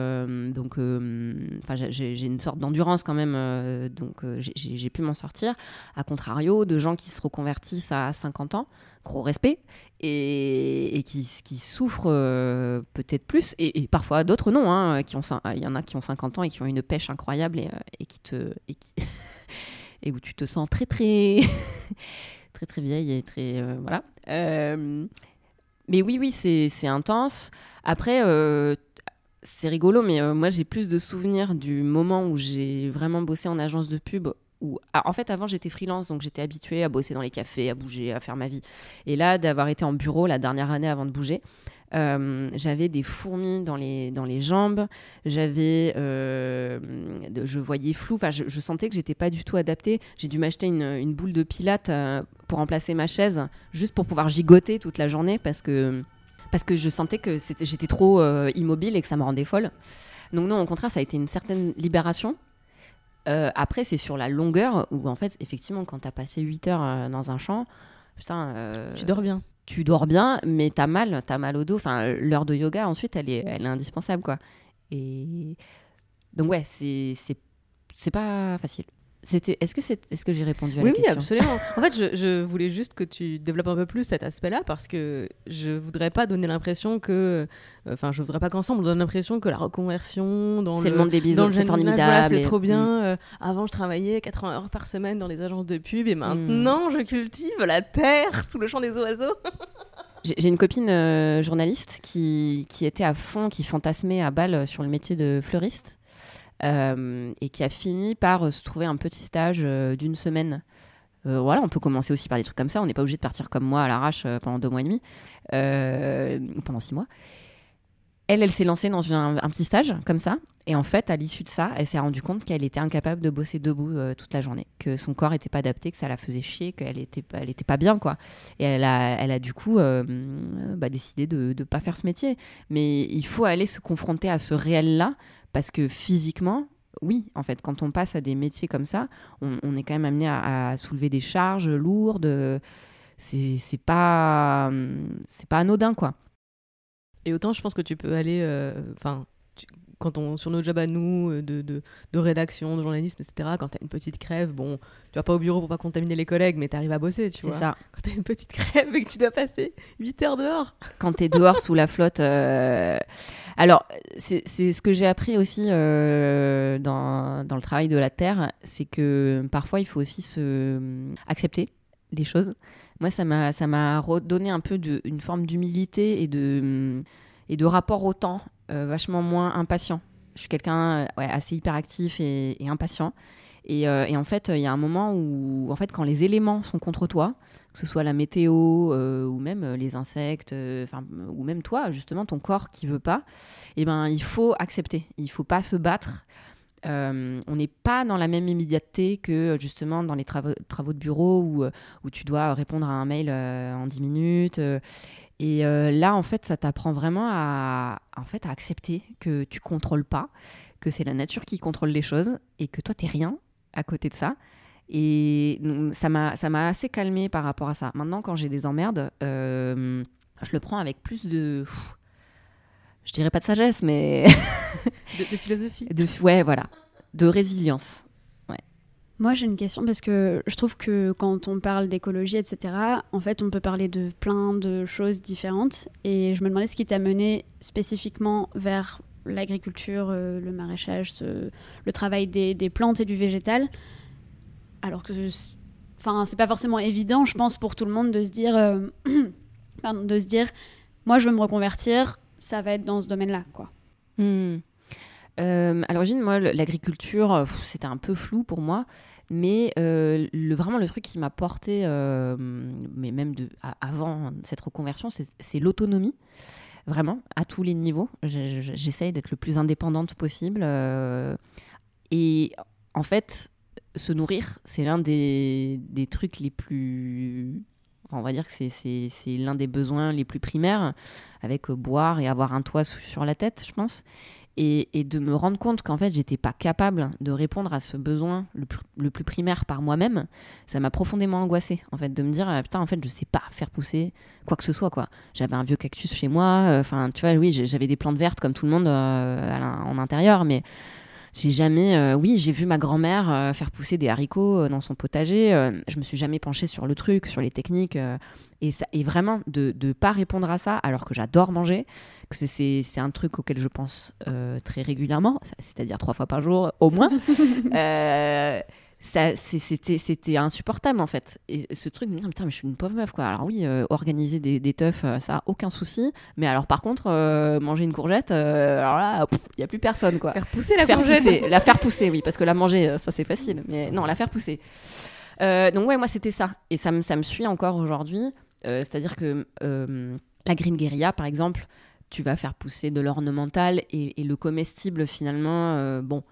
donc j'ai une sorte d'endurance quand même donc j'ai- pu m'en sortir. À contrario de gens qui se reconvertissent à 50 ans, gros respect et, qui, souffrent peut-être plus et, parfois d'autres non. hein, il y en a qui ont 50 ans et qui ont une pêche incroyable et, et qui te et qui (laughs) et où tu te sens très très (laughs) très très vieille et très euh, voilà. Euh, mais oui oui c'est intense. Après euh, c'est rigolo, mais moi j'ai plus de souvenirs du moment où j'ai vraiment bossé en agence de pub. Où, ah, en fait, avant j'étais freelance, donc j'étais habituée à bosser dans les cafés, à bouger, à faire ma vie. Et là, d'avoir été en bureau la dernière année avant de bouger, euh, j'avais des fourmis dans les, dans les jambes, j'avais, euh, je voyais flou, enfin, je, sentais que j'étais pas du tout adaptée. J'ai dû m'acheter une, une boule de pilates euh, pour remplacer ma chaise, juste pour pouvoir gigoter toute la journée parce que, parce que je sentais que j'étais trop immobile et que ça me rendait folle. Donc non, au contraire, ça a été une certaine libération. Après, c'est sur la longueur où, en fait, effectivement, quand t'as passé 8 heures dans un champ, putain... Tu dors bien. Tu dors bien, mais t'as mal, t'as mal au dos. Enfin, l'heure de yoga, ensuite, elle est, elle est indispensable, quoi. Et donc, ouais, c'est, c'est, c'est pas facile. C'était, est-ce que c'est, est-ce que j'ai répondu à Oui, la oui, question absolument. (laughs) en fait, je, je voulais juste que tu développes un peu plus cet aspect-là parce que je voudrais pas donner l'impression que. Enfin, je voudrais pas qu'ensemble on donne l'impression que la reconversion dans C'est le monde des bisous, le c'est formidable voilà, c'est et- trop bien. Mm. Euh, avant, je travaillais 80 heures par semaine dans des agences de pub et maintenant, je cultive la terre sous le chant des oiseaux. (laughs) J'ai, une copine euh, journaliste qui, qui était à fond, qui fantasmait à balle sur le métier de fleuriste euh, et qui a fini par euh, se trouver un petit stage euh, d'une semaine. Euh, voilà, on peut commencer aussi par des trucs comme ça. On n'est pas obligé de partir comme moi à l'arrache euh, pendant deux mois et demi, euh, pendant six mois. Elle, elle s'est lancée dans un, petit stage comme ça. Et en fait, à l'issue de ça, elle s'est rendue compte qu'elle était incapable de bosser debout euh, toute la journée, que son corps n'était pas adapté, que ça la faisait chier, qu'elle était, elle pas bien, quoi. Et elle a, du coup euh, bah, décidé de ne pas faire ce métier. Mais il faut aller se confronter à ce réel-là, parce que physiquement, oui, en fait, quand on passe à des métiers comme ça, on, est quand même amené à, soulever des charges lourdes. C'est pas, c'est pas anodin, quoi. Et autant, je pense que tu peux aller. euh, Enfin. tu- quand on, sur nos jobs à nous, euh, de, de, de rédaction, de journalisme, etc., quand t'as une petite crève, bon, tu vas pas au bureau pour pas contaminer les collègues, mais t'arrives à bosser, tu C'est vois. ça. Quand t'as une petite crève et que tu dois passer 8 heures dehors. quand tu es dehors sous la flotte. euh, Alors, c'est c'est ce que j'ai appris aussi euh, dans, dans le travail de la terre, c'est que parfois il faut aussi se accepter les choses. Moi, ça m'a ça m'a redonné un peu de, une forme d'humilité et de et de rapport au temps euh, vachement moins impatient. Je suis quelqu'un euh, assez hyperactif et, impatient. Et, euh, et en fait, il y a un moment où, en fait, quand les éléments sont contre toi, que ce soit la météo ou même les insectes, ou même toi, justement, ton corps qui veut pas, eh ben, il faut accepter. Il faut pas se battre. Euh, on n'est pas dans la même immédiateté que justement dans les travaux, de bureau où, euh, où tu dois répondre à un mail euh, en 10 minutes. et là, en fait, ça t'apprend vraiment à, en fait, à accepter que tu contrôles pas, que c'est la nature qui contrôle les choses et que toi, t'es rien à côté de ça. Et ça m'a assez calmé par rapport à ça. Maintenant, quand j'ai des emmerdes, je le prends avec plus de. pff, je dirais pas de sagesse, mais. (laughs) De, de philosophie. de, ouais, voilà. De résilience. Ouais. Moi, j'ai une question parce que je trouve que quand on parle d'écologie, etc., en fait, on peut parler de plein de choses différentes. Et je me demandais ce qui t'a mené spécifiquement vers l'agriculture, euh, le maraîchage, ce- le travail des, des plantes et du végétal. Alors que, enfin, c'est pas forcément évident, je pense, pour tout le monde de se dire, euh, (clears throat) pardon, de se dire, moi, je veux me reconvertir, ça va être dans ce domaine-là, quoi. Hmm. Euh, à l'origine, moi, l'agriculture, euh, c'était un peu flou pour moi. Mais euh, vraiment, le truc qui m'a porté, mais même de, avant cette reconversion, c'est l'autonomie. Vraiment, à tous les niveaux. J'essaye d'être le plus indépendante possible. et en fait, se nourrir, c'est l'un des, des trucs les plus. On va dire que c'est- l'un des besoins les plus primaires, avec euh, boire et avoir un toit sur la tête, je pense. Et, et de me rendre compte qu'en fait, j'étais pas capable de répondre à ce besoin le plus, le plus primaire par moi-même, ça m'a profondément angoissée, en fait, de me dire, ah, putain, en fait, je sais pas faire pousser quoi que ce soit, quoi. J'avais un vieux cactus chez moi, euh, enfin, tu vois, oui, j'avais des plantes vertes comme tout le monde euh, en intérieur, mais j'ai jamais, euh, oui, j'ai vu ma grand-mère euh, faire pousser des haricots euh, dans son potager. je me suis jamais penchée sur le truc, sur les techniques, et, ça, et vraiment de ne pas répondre à ça, alors que j'adore manger, que c'est- un truc auquel je pense très régulièrement, c'est-à-dire trois fois par jour au moins. (laughs) Ça, c'est- c'était, c'était insupportable en fait. Et ce truc de me dire, putain, mais je suis une pauvre meuf quoi. Alors oui, euh, organiser des, des teufs, euh, ça, aucun souci. Mais alors par contre, euh, manger une courgette, euh, alors là, il n'y a plus personne quoi. Faire pousser la Faire courgette. pousser, la faire pousser, oui, parce que la manger, ça c'est facile. Mais non, la faire pousser. Donc ouais, moi c'était ça. Et ça me, ça me suit encore aujourd'hui. Euh, C'est-à-dire que euh, la green guerilla, par exemple, tu vas faire pousser de l'ornemental et, et le comestible, finalement, bon,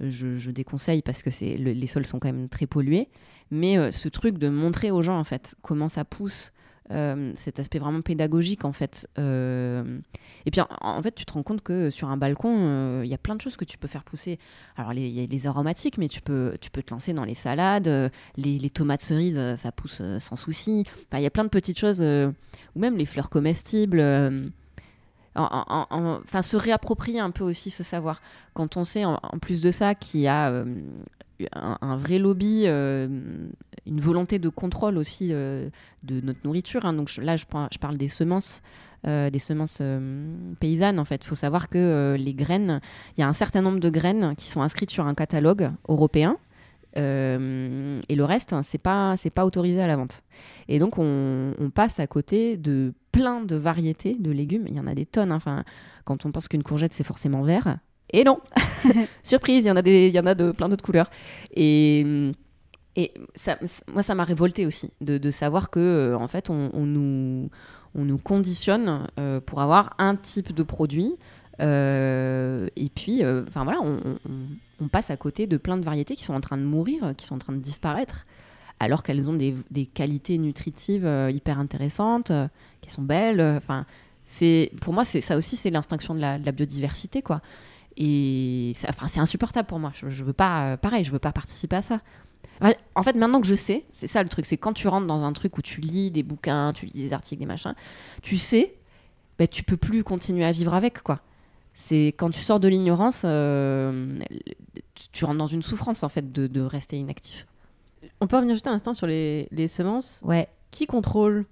je, déconseille parce que les sols sont quand même très pollués. Mais euh, ce truc de montrer aux gens, en fait, comment ça pousse, euh, cet aspect vraiment pédagogique, en fait. euh, Et puis, en, fait, tu te rends compte que sur un balcon, il y a plein de choses que tu peux faire pousser. Alors, il y a les aromatiques, mais tu peux, te lancer dans les salades. les, tomates cerises, ça pousse sans souci. Il y a plein de petites choses, ou même les fleurs comestibles. En- en- en- Enfin, se réapproprier un peu aussi ce savoir. Quand on sait, en, plus de ça, qu'il y a euh, un, vrai lobby, euh, une volonté de contrôle aussi euh, de notre nourriture. hein. Donc je- là, je, parle des semences, des semences paysannes. En fait, il faut savoir que les graines, il y a un certain nombre de graines qui sont inscrites sur un catalogue européen. Euh, et le reste, hein, c'est pas c'est pas autorisé à la vente. Et donc on, on passe à côté de plein de variétés de légumes. Il y en a des tonnes. hein. Enfin, quand on pense qu'une courgette c'est forcément vert, et non, (laughs) surprise, il y en a des, il y en a de plein d'autres couleurs. Et et ça, moi, ça m'a révolté aussi de, de savoir que, euh, en fait, on, on nous, on nous conditionne euh, pour avoir un type de produit. euh, et puis, enfin voilà, on, on- passe à côté de plein de variétés qui sont en train de mourir, qui sont en train de disparaître, alors qu'elles ont des, des qualités nutritives euh, hyper intéressantes, euh, qui sont belles. euh, Enfin, c'est pour moi, ça aussi, c'est l'extinction de la, biodiversité, quoi. Et enfin, c'est insupportable pour moi. Je, je veux pas, euh, pareil, je veux pas participer à ça. En fait, maintenant que je sais, c'est ça le truc, c'est quand tu rentres dans un truc où tu lis des bouquins, tu lis des articles, des machins, tu sais, bah, tu peux plus continuer à vivre avec, quoi. C'est quand tu sors de l'ignorance, euh, tu, rentres dans une souffrance, en fait, de, de rester inactif. On peut revenir juste un instant sur les, les semences. Ouais. Qui contrôle?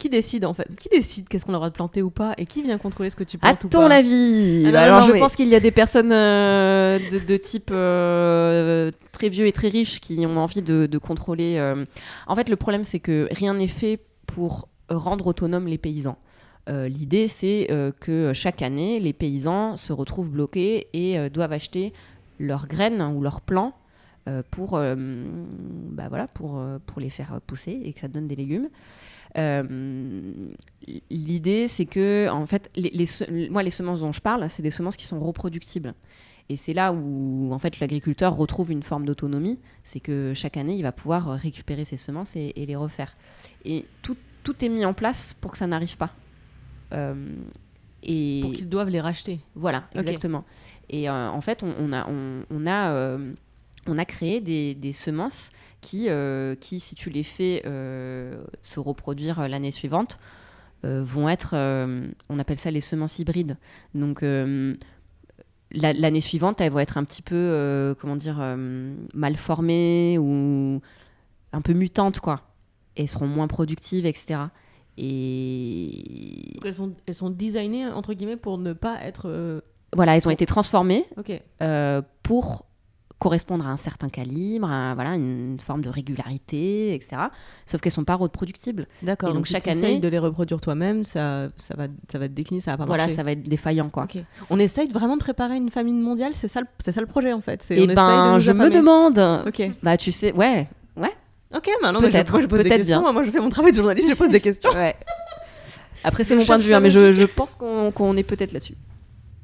Qui décide en fait? Qui décide qu'est-ce qu'on a le droit de planter ou pas? Et qui vient contrôler ce que tu À plantes ou ton pas? avis Ah Alors, non, je mais- pense qu'il y a des personnes euh, de, de type euh, très vieux et très riches qui ont envie de, de contrôler. euh. En fait, le problème, c'est que rien n'est fait pour rendre autonomes les paysans. Euh, L'idée, c'est euh, que chaque année, les paysans se retrouvent bloqués et euh, doivent acheter leurs graines ou leurs plants pour, bah voilà, pour, pour les faire pousser et que ça donne des légumes. L'idée, c'est que, en fait, les, moi, les semences dont je parle, c'est des semences qui sont reproductibles. Et c'est là où, en fait, l'agriculteur retrouve une forme d'autonomie. C'est que chaque année, il va pouvoir récupérer ses semences et, et les refaire. Et tout, tout est mis en place pour que ça n'arrive pas. Euh, et Pour qu'ils doivent les racheter. voilà, exactement. Et euh, en fait, on, on a, on, on a, euh, on a créé des, des semences qui, euh, qui, si tu les fais euh, se reproduire l'année suivante, euh, vont être, on appelle ça les semences hybrides. Donc, la- l'année suivante, elles vont être un petit peu, comment dire, mal formées ou un peu mutantes, quoi. Et seront moins productives, etc. Et Donc elles sont, elles sont designées entre guillemets pour ne pas être. euh, voilà, elles ont été transformées Ok. euh, pour correspondre à un certain calibre, à voilà, une forme de régularité, etc. Sauf qu'elles sont pas reproductibles. D'accord. Donc, donc chaque si année, de les reproduire toi-même, ça, ça va, ça va te décliner, ça va pas voilà, marcher. ça va être défaillant, quoi. Ok. On essaye vraiment de préparer une famine mondiale, c'est ça, c'est ça le projet en fait. Et on essaye de ben, je me demande. Ok. Bah, tu sais, ouais. Ok, maintenant moi, je, Peut-être, moi, je pose des questions. bien. Moi, je fais mon travail de journaliste, je pose des questions. Ouais. Après, c'est mon point de vue, hein, mais je, pense qu'on est peut-être là-dessus.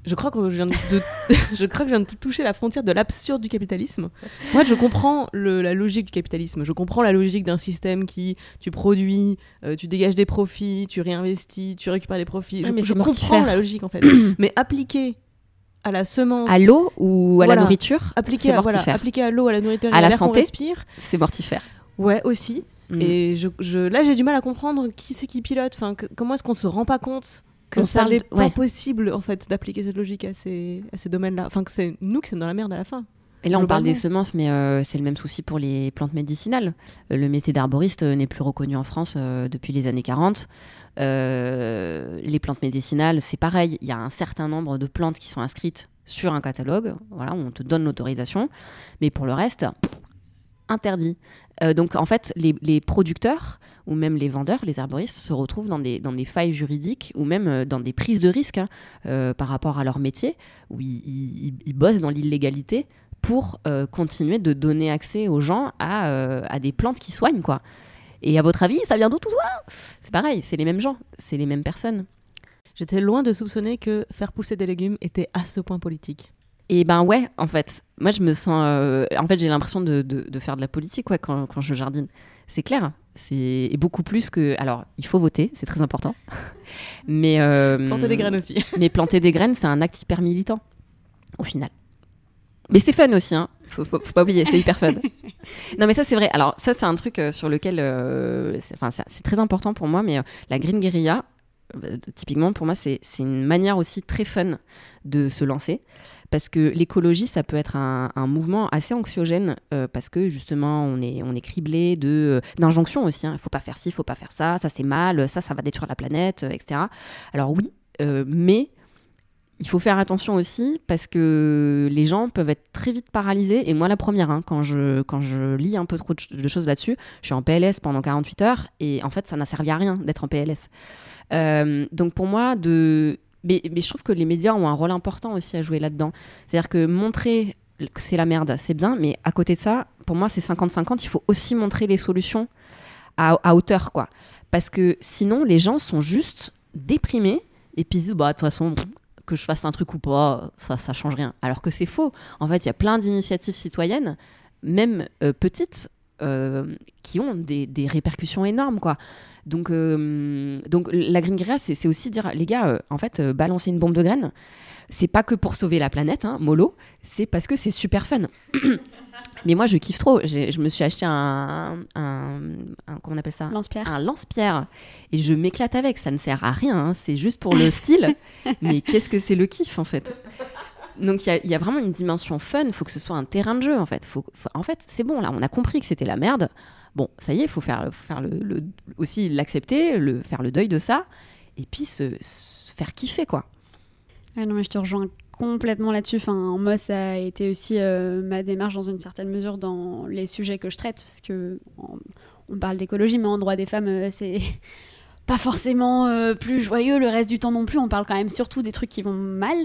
Je crois que je viens de, (laughs) je crois que je viens de toucher la frontière de l'absurde du capitalisme. Moi, je comprends le- la logique du capitalisme. Je comprends la logique d'un système qui tu produis, euh, tu dégages des profits, tu réinvestis, tu récupères les profits. Ouais, je mais je comprends la logique en fait. (clears throat) mais appliquer à la semence, À l'eau ou à la nourriture, appliquer à, voilà, mortifère. appliquer à l'eau, à la nourriture, À la santé. C'est mortifère. Ouais, aussi. Mm. Et je, je- là, j'ai du mal à comprendre qui c'est qui pilote. Enfin, que- comment est-ce qu'on se rend pas compte que On ça n'est pas ouais. possible en fait d'appliquer cette logique à ces, à ces domaines-là. Enfin, que c'est nous qui sommes dans la merde à la fin. Et là, on parle des semences, mais euh, c'est le même souci pour les plantes médicinales. Euh, le métier d'arboriste euh, n'est plus reconnu en France euh, depuis les années 40. Euh, les plantes médicinales, c'est pareil. Il y a un certain nombre de plantes qui sont inscrites sur un catalogue. Voilà, on te donne l'autorisation. Mais pour le reste, interdit. Euh, donc en fait, les, producteurs ou même les vendeurs, les herboristes, se retrouvent dans des, failles juridiques ou même euh, dans des prises de risques hein, euh, par rapport à leur métier, où ils, bossent dans l'illégalité pour continuer de donner accès aux gens à, à des plantes qui soignent, quoi. Et à votre avis, ça vient d'où tout ça? C'est pareil, c'est les mêmes gens, c'est les mêmes personnes. J'étais loin de soupçonner que faire pousser des légumes était à ce point politique. Et ben ouais, en fait, moi je me sens. euh, en fait, j'ai l'impression de, de- de faire de la politique ouais, quand, quand je jardine. C'est clair. C'est beaucoup plus que. Alors, il faut voter, c'est très important. (laughs) mais. euh, Planter des graines aussi. (laughs) mais planter des graines, c'est un acte hyper militant, au final. Mais c'est fun aussi, hein. Faut, faut, faut pas oublier, c'est hyper fun. (laughs) non, mais ça, c'est vrai. Alors, ça, c'est un truc euh, sur lequel. euh, c'est- Enfin, c'est c'est très important pour moi, mais euh, la green guerilla, euh, typiquement, pour moi, c'est c'est une manière aussi très fun de se lancer. Parce que l'écologie, ça peut être un, mouvement assez anxiogène, euh, parce que justement, on est, on est criblé euh, d'injonctions aussi. Il ne faut pas faire ci, il faut pas faire ça, ça c'est mal, ça, ça va détruire la planète, euh, etc. Alors oui, mais il faut faire attention aussi parce que les gens peuvent être très vite paralysés. Et moi, la première, hein, quand, je, quand je lis un peu trop de, ch- de choses là-dessus, je suis en PLS pendant 48 heures et en fait, ça n'a servi à rien d'être en PLS. Donc pour moi, de... mais, je trouve que les médias ont un rôle important aussi à jouer là-dedans. C'est-à-dire que montrer que c'est la merde, c'est bien, mais à côté de ça, pour moi, c'est 50-50. Il faut aussi montrer les solutions à, hauteur, quoi. Parce que sinon, les gens sont juste déprimés et puis ils se disent, bah, de toute façon, que je fasse un truc ou pas, ça, ça change rien. Alors que c'est faux. En fait, il y a plein d'initiatives citoyennes, même euh, petites, qui ont des, des répercussions énormes, quoi. Donc, euh, donc la green guerilla, c'est aussi dire, les gars, euh, en fait, euh, balancer une bombe de graines, c'est pas que pour sauver la planète, hein, mollo, c'est parce que c'est super fun. (coughs) Mais moi, je kiffe trop. Je me suis acheté un, un, un- comment on appelle ça? Lance-pierre. Un lance-pierre. Et je m'éclate avec. Ça ne sert à rien. hein. C'est juste pour le style. (laughs) Mais qu'est-ce que c'est le kiff, en fait? Donc il y a- vraiment une dimension fun, il faut que ce soit un terrain de jeu en fait. En fait, c'est bon là, on a compris que c'était la merde. Bon, ça y est, il faut faire, aussi l'accepter, faire le deuil de ça, et puis se, faire kiffer quoi. Non, mais je te rejoins complètement là-dessus. Enfin, moi, ça a été aussi euh, ma démarche dans une certaine mesure dans les sujets que je traite, parce que on parle d'écologie, mais en droit des femmes, euh, c'est (laughs) pas forcément euh, plus joyeux le reste du temps non plus. On parle quand même surtout des trucs qui vont mal.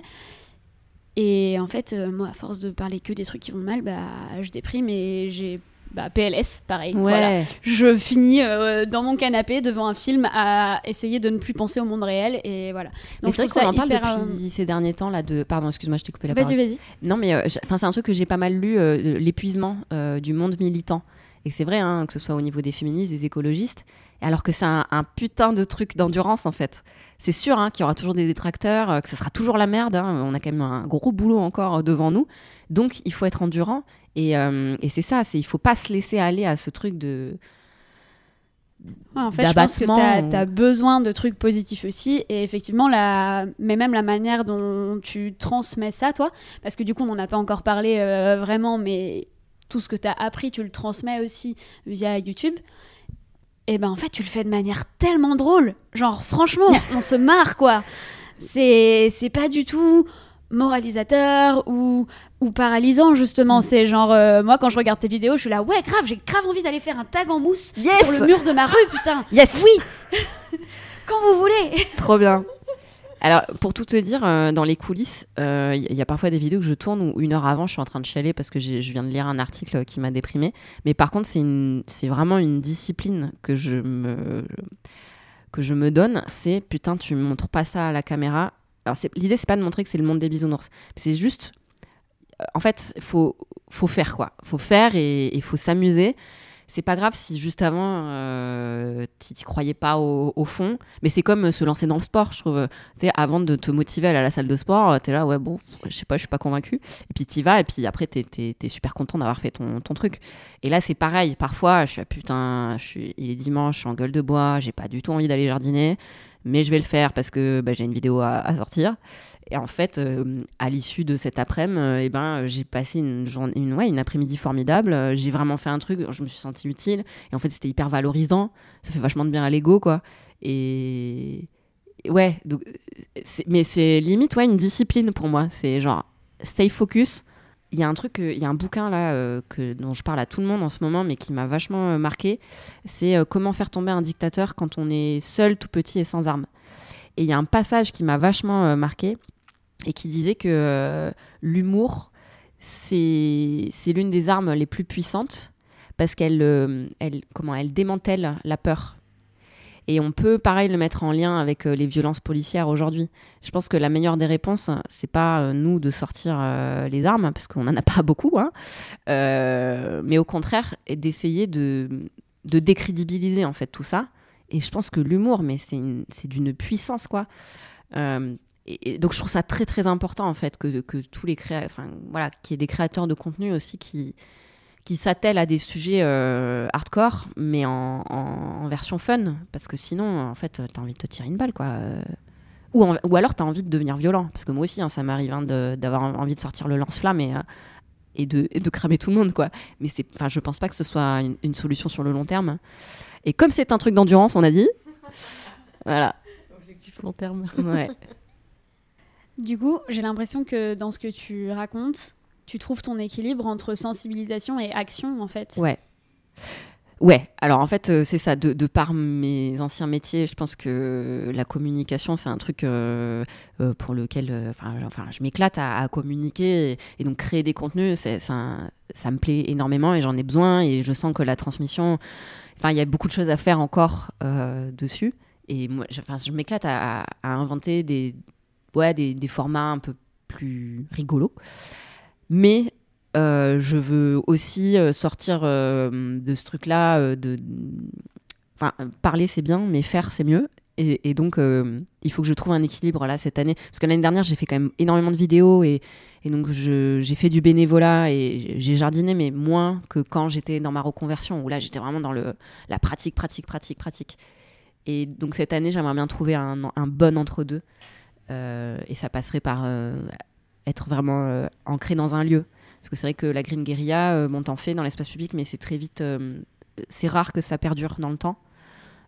Et en fait, euh, moi, à force de parler que des trucs qui vont mal, bah, je déprime et j'ai bah, PLS, pareil. Ouais. Voilà. Je finis euh, dans mon canapé devant un film à essayer de ne plus penser au monde réel et voilà. Donc, c'est vrai qu'on en parle euh, depuis ces derniers temps là de. Pardon, excuse-moi, je t'ai coupé la Vas-y, parole. vas-y. Non, mais euh, c'est un truc que j'ai pas mal lu, l'épuisement du monde militant. Et c'est vrai, hein, que ce soit au niveau des féministes, des écologistes, alors que c'est un, un putain de truc d'endurance en fait. C'est sûr hein, qu'il y aura toujours des détracteurs, euh, que ce sera toujours la merde. hein. On a quand même un gros boulot encore euh, devant nous. Donc il faut être endurant. Et, euh, et c'est ça, c'est il faut pas se laisser aller à ce truc de. Ouais, en fait, je pense que tu as, ou- besoin de trucs positifs aussi. Et effectivement, la... mais même la manière dont tu transmets ça, toi, parce que du coup, on n'en a pas encore parlé euh, vraiment, mais tout ce que tu as appris, tu le transmets aussi via YouTube. Et ben en fait, tu le fais de manière tellement drôle. Genre, franchement, (laughs) on se marre, quoi. C'est c'est pas du tout moralisateur ou, ou paralysant justement. C'est genre euh, moi quand je regarde tes vidéos je suis là ouais grave j'ai grave envie d'aller faire un tag en mousse Yes. sur le mur de ma rue putain. Yes. Oui. (laughs) Quand vous voulez. Trop bien. Alors, pour tout te dire, euh, dans les coulisses, euh, il y a parfois des vidéos que je tourne où une heure avant, je suis en train de chialer parce que je viens de lire un article qui m'a déprimé. Mais par contre, c'est vraiment une discipline que je me, donne. C'est putain, tu montres pas ça à la caméra. Alors, l'idée, c'est pas de montrer que c'est le monde des bisounours. C'est juste, euh, en fait, faut, faut faire quoi. Faut faire et il faut s'amuser. C'est pas grave si juste avant, euh, tu t'y croyais pas au, fond. Mais c'est comme euh, se lancer dans le sport, je trouve. Tu sais, avant de te motiver à aller à la salle de sport, tu es là, ouais, bon, je sais pas, je suis pas convaincu. Et puis tu vas, et puis après, tu es, super content d'avoir fait ton, truc. Et là, c'est pareil. Parfois, je suis, putain, il est dimanche, je suis en gueule de bois, j'ai pas du tout envie d'aller jardiner. Mais je vais le faire parce que bah, j'ai une vidéo à, sortir. Et en fait, euh, à l'issue de cet après-midi, euh, eh ben, euh, j'ai passé une, journée, ouais, une après-midi formidable. Euh, J'ai vraiment fait un truc, je me suis sentie utile. Et en fait, c'était hyper valorisant. Ça fait vachement de bien à l'ego, quoi. Et ouais, donc, c'est- mais c'est limite ouais, une discipline pour moi. C'est genre, stay focus, il y a un truc, il y a un bouquin là euh, que, dont je parle à tout le monde en ce moment, mais qui m'a vachement euh, marqué. C'est euh, Comment faire tomber un dictateur quand on est seul, tout petit et sans armes. Et il y a un passage qui m'a vachement marqué et qui disait que l'humour, c'est l'une des armes les plus puissantes parce qu'elle elle, comment, elle démantèle la peur. Et on peut, pareil, le mettre en lien avec euh, les violences policières aujourd'hui. Je pense que la meilleure des réponses, c'est pas euh, nous de sortir euh, les armes, parce qu'on n'en a pas beaucoup, hein, mais au contraire, d'essayer de, décrédibiliser en fait tout ça. Et je pense que l'humour, mais c'est une- c'est d'une puissance, quoi. Donc je trouve ça très très important en fait que, tous les créa enfin voilà qu'il y ait des créateurs de contenu aussi qui qui s'attellent à des sujets euh, hardcore mais en, en- en version fun. Parce que sinon en fait t'as envie de te tirer une balle quoi. Euh, ou, en- ou alors t'as envie de devenir violent. Parce que moi aussi hein, ça m'arrive hein, d'avoir envie de sortir le lance-flamme et, euh, et, de, et de cramer tout le monde quoi. Mais c'est enfin je pense pas que ce soit une, une solution sur le long terme. Et comme c'est un truc d'endurance on a dit. (laughs) Voilà. Objectif long terme. ouais. (laughs) Du coup, j'ai l'impression que dans ce que tu racontes, tu trouves ton équilibre entre sensibilisation et action, en fait. Ouais. Ouais, alors en fait, euh, c'est ça. De, par mes anciens métiers, je pense que la communication, c'est un truc euh, euh, pour lequel enfin, je m'éclate à, communiquer. Et, donc, créer des contenus, c'est, ça me plaît énormément et j'en ai besoin. Et je sens que la transmission, il y a beaucoup de choses à faire encore dessus. Et moi, je, je m'éclate à, inventer des, ouais, des formats un peu plus rigolos. Mais euh, je veux aussi euh, sortir euh, de ce truc-là. enfin, parler c'est bien, mais faire c'est mieux. Et, donc, il faut que je trouve un équilibre là cette année. Parce que l'année dernière, j'ai fait quand même énormément de vidéos et, donc j'ai fait du bénévolat et j'ai jardiné, mais moins que quand j'étais dans ma reconversion, où là j'étais vraiment dans la pratique, pratique, pratique, pratique. Et donc cette année, j'aimerais bien trouver un, bon entre-deux. Et ça passerait par être vraiment euh, ancré dans un lieu. Parce que c'est vrai que la Green Guerilla, euh, bon, t'en fais dans l'espace public, mais c'est très vite. euh, c'est rare que ça perdure dans le temps.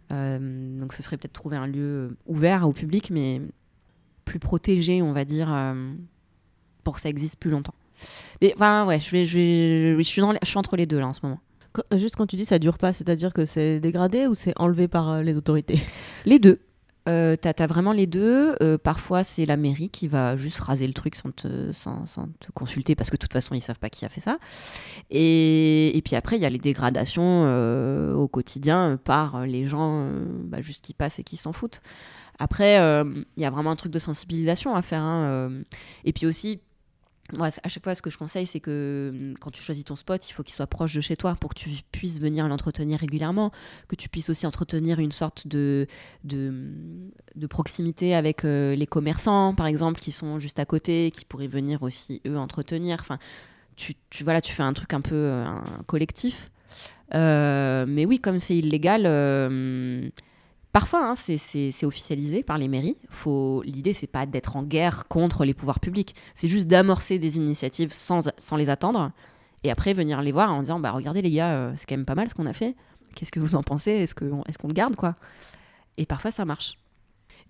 Donc ce serait peut-être trouver un lieu ouvert au public, mais plus protégé, on va dire, pour que ça existe plus longtemps. Mais enfin, ouais, je, vais, je, vais, je, suis dans, je suis entre les deux là en ce moment. Quand- juste quand tu dis ça dure pas, c'est-à-dire que c'est dégradé ou c'est enlevé par euh, les autorités? Les deux. Euh, t'as, vraiment les deux. Euh, parfois, c'est la mairie qui va juste raser le truc sans te, sans, te consulter parce que de toute façon, ils savent pas qui a fait ça. Et, et puis après, il y a les dégradations euh, au quotidien par les gens bah, juste qui passent et qui s'en foutent. Après, il y a vraiment un truc de sensibilisation à faire. hein. Et puis aussi, moi, à chaque fois, ce que je conseille, c'est que hum, quand tu choisis ton spot, il faut qu'il soit proche de chez toi pour que tu puisses venir l'entretenir régulièrement, que tu puisses aussi entretenir une sorte de, de, de proximité avec euh, les commerçants, par exemple, qui sont juste à côté, qui pourraient venir aussi, eux, entretenir. Enfin, tu, tu, voilà, tu fais un truc un peu euh, collectif. Euh, mais oui, comme c'est illégal, euh, parfois hein, c'est- officialisé par les mairies. Faut- L'idée, c'est pas d'être en guerre contre les pouvoirs publics, c'est juste d'amorcer des initiatives sans, sans les attendre et après venir les voir en disant bah regardez les gars, euh, c'est quand même pas mal ce qu'on a fait. Qu'est-ce que vous en pensez? Est-ce qu'on est le garde quoi? Et parfois ça marche.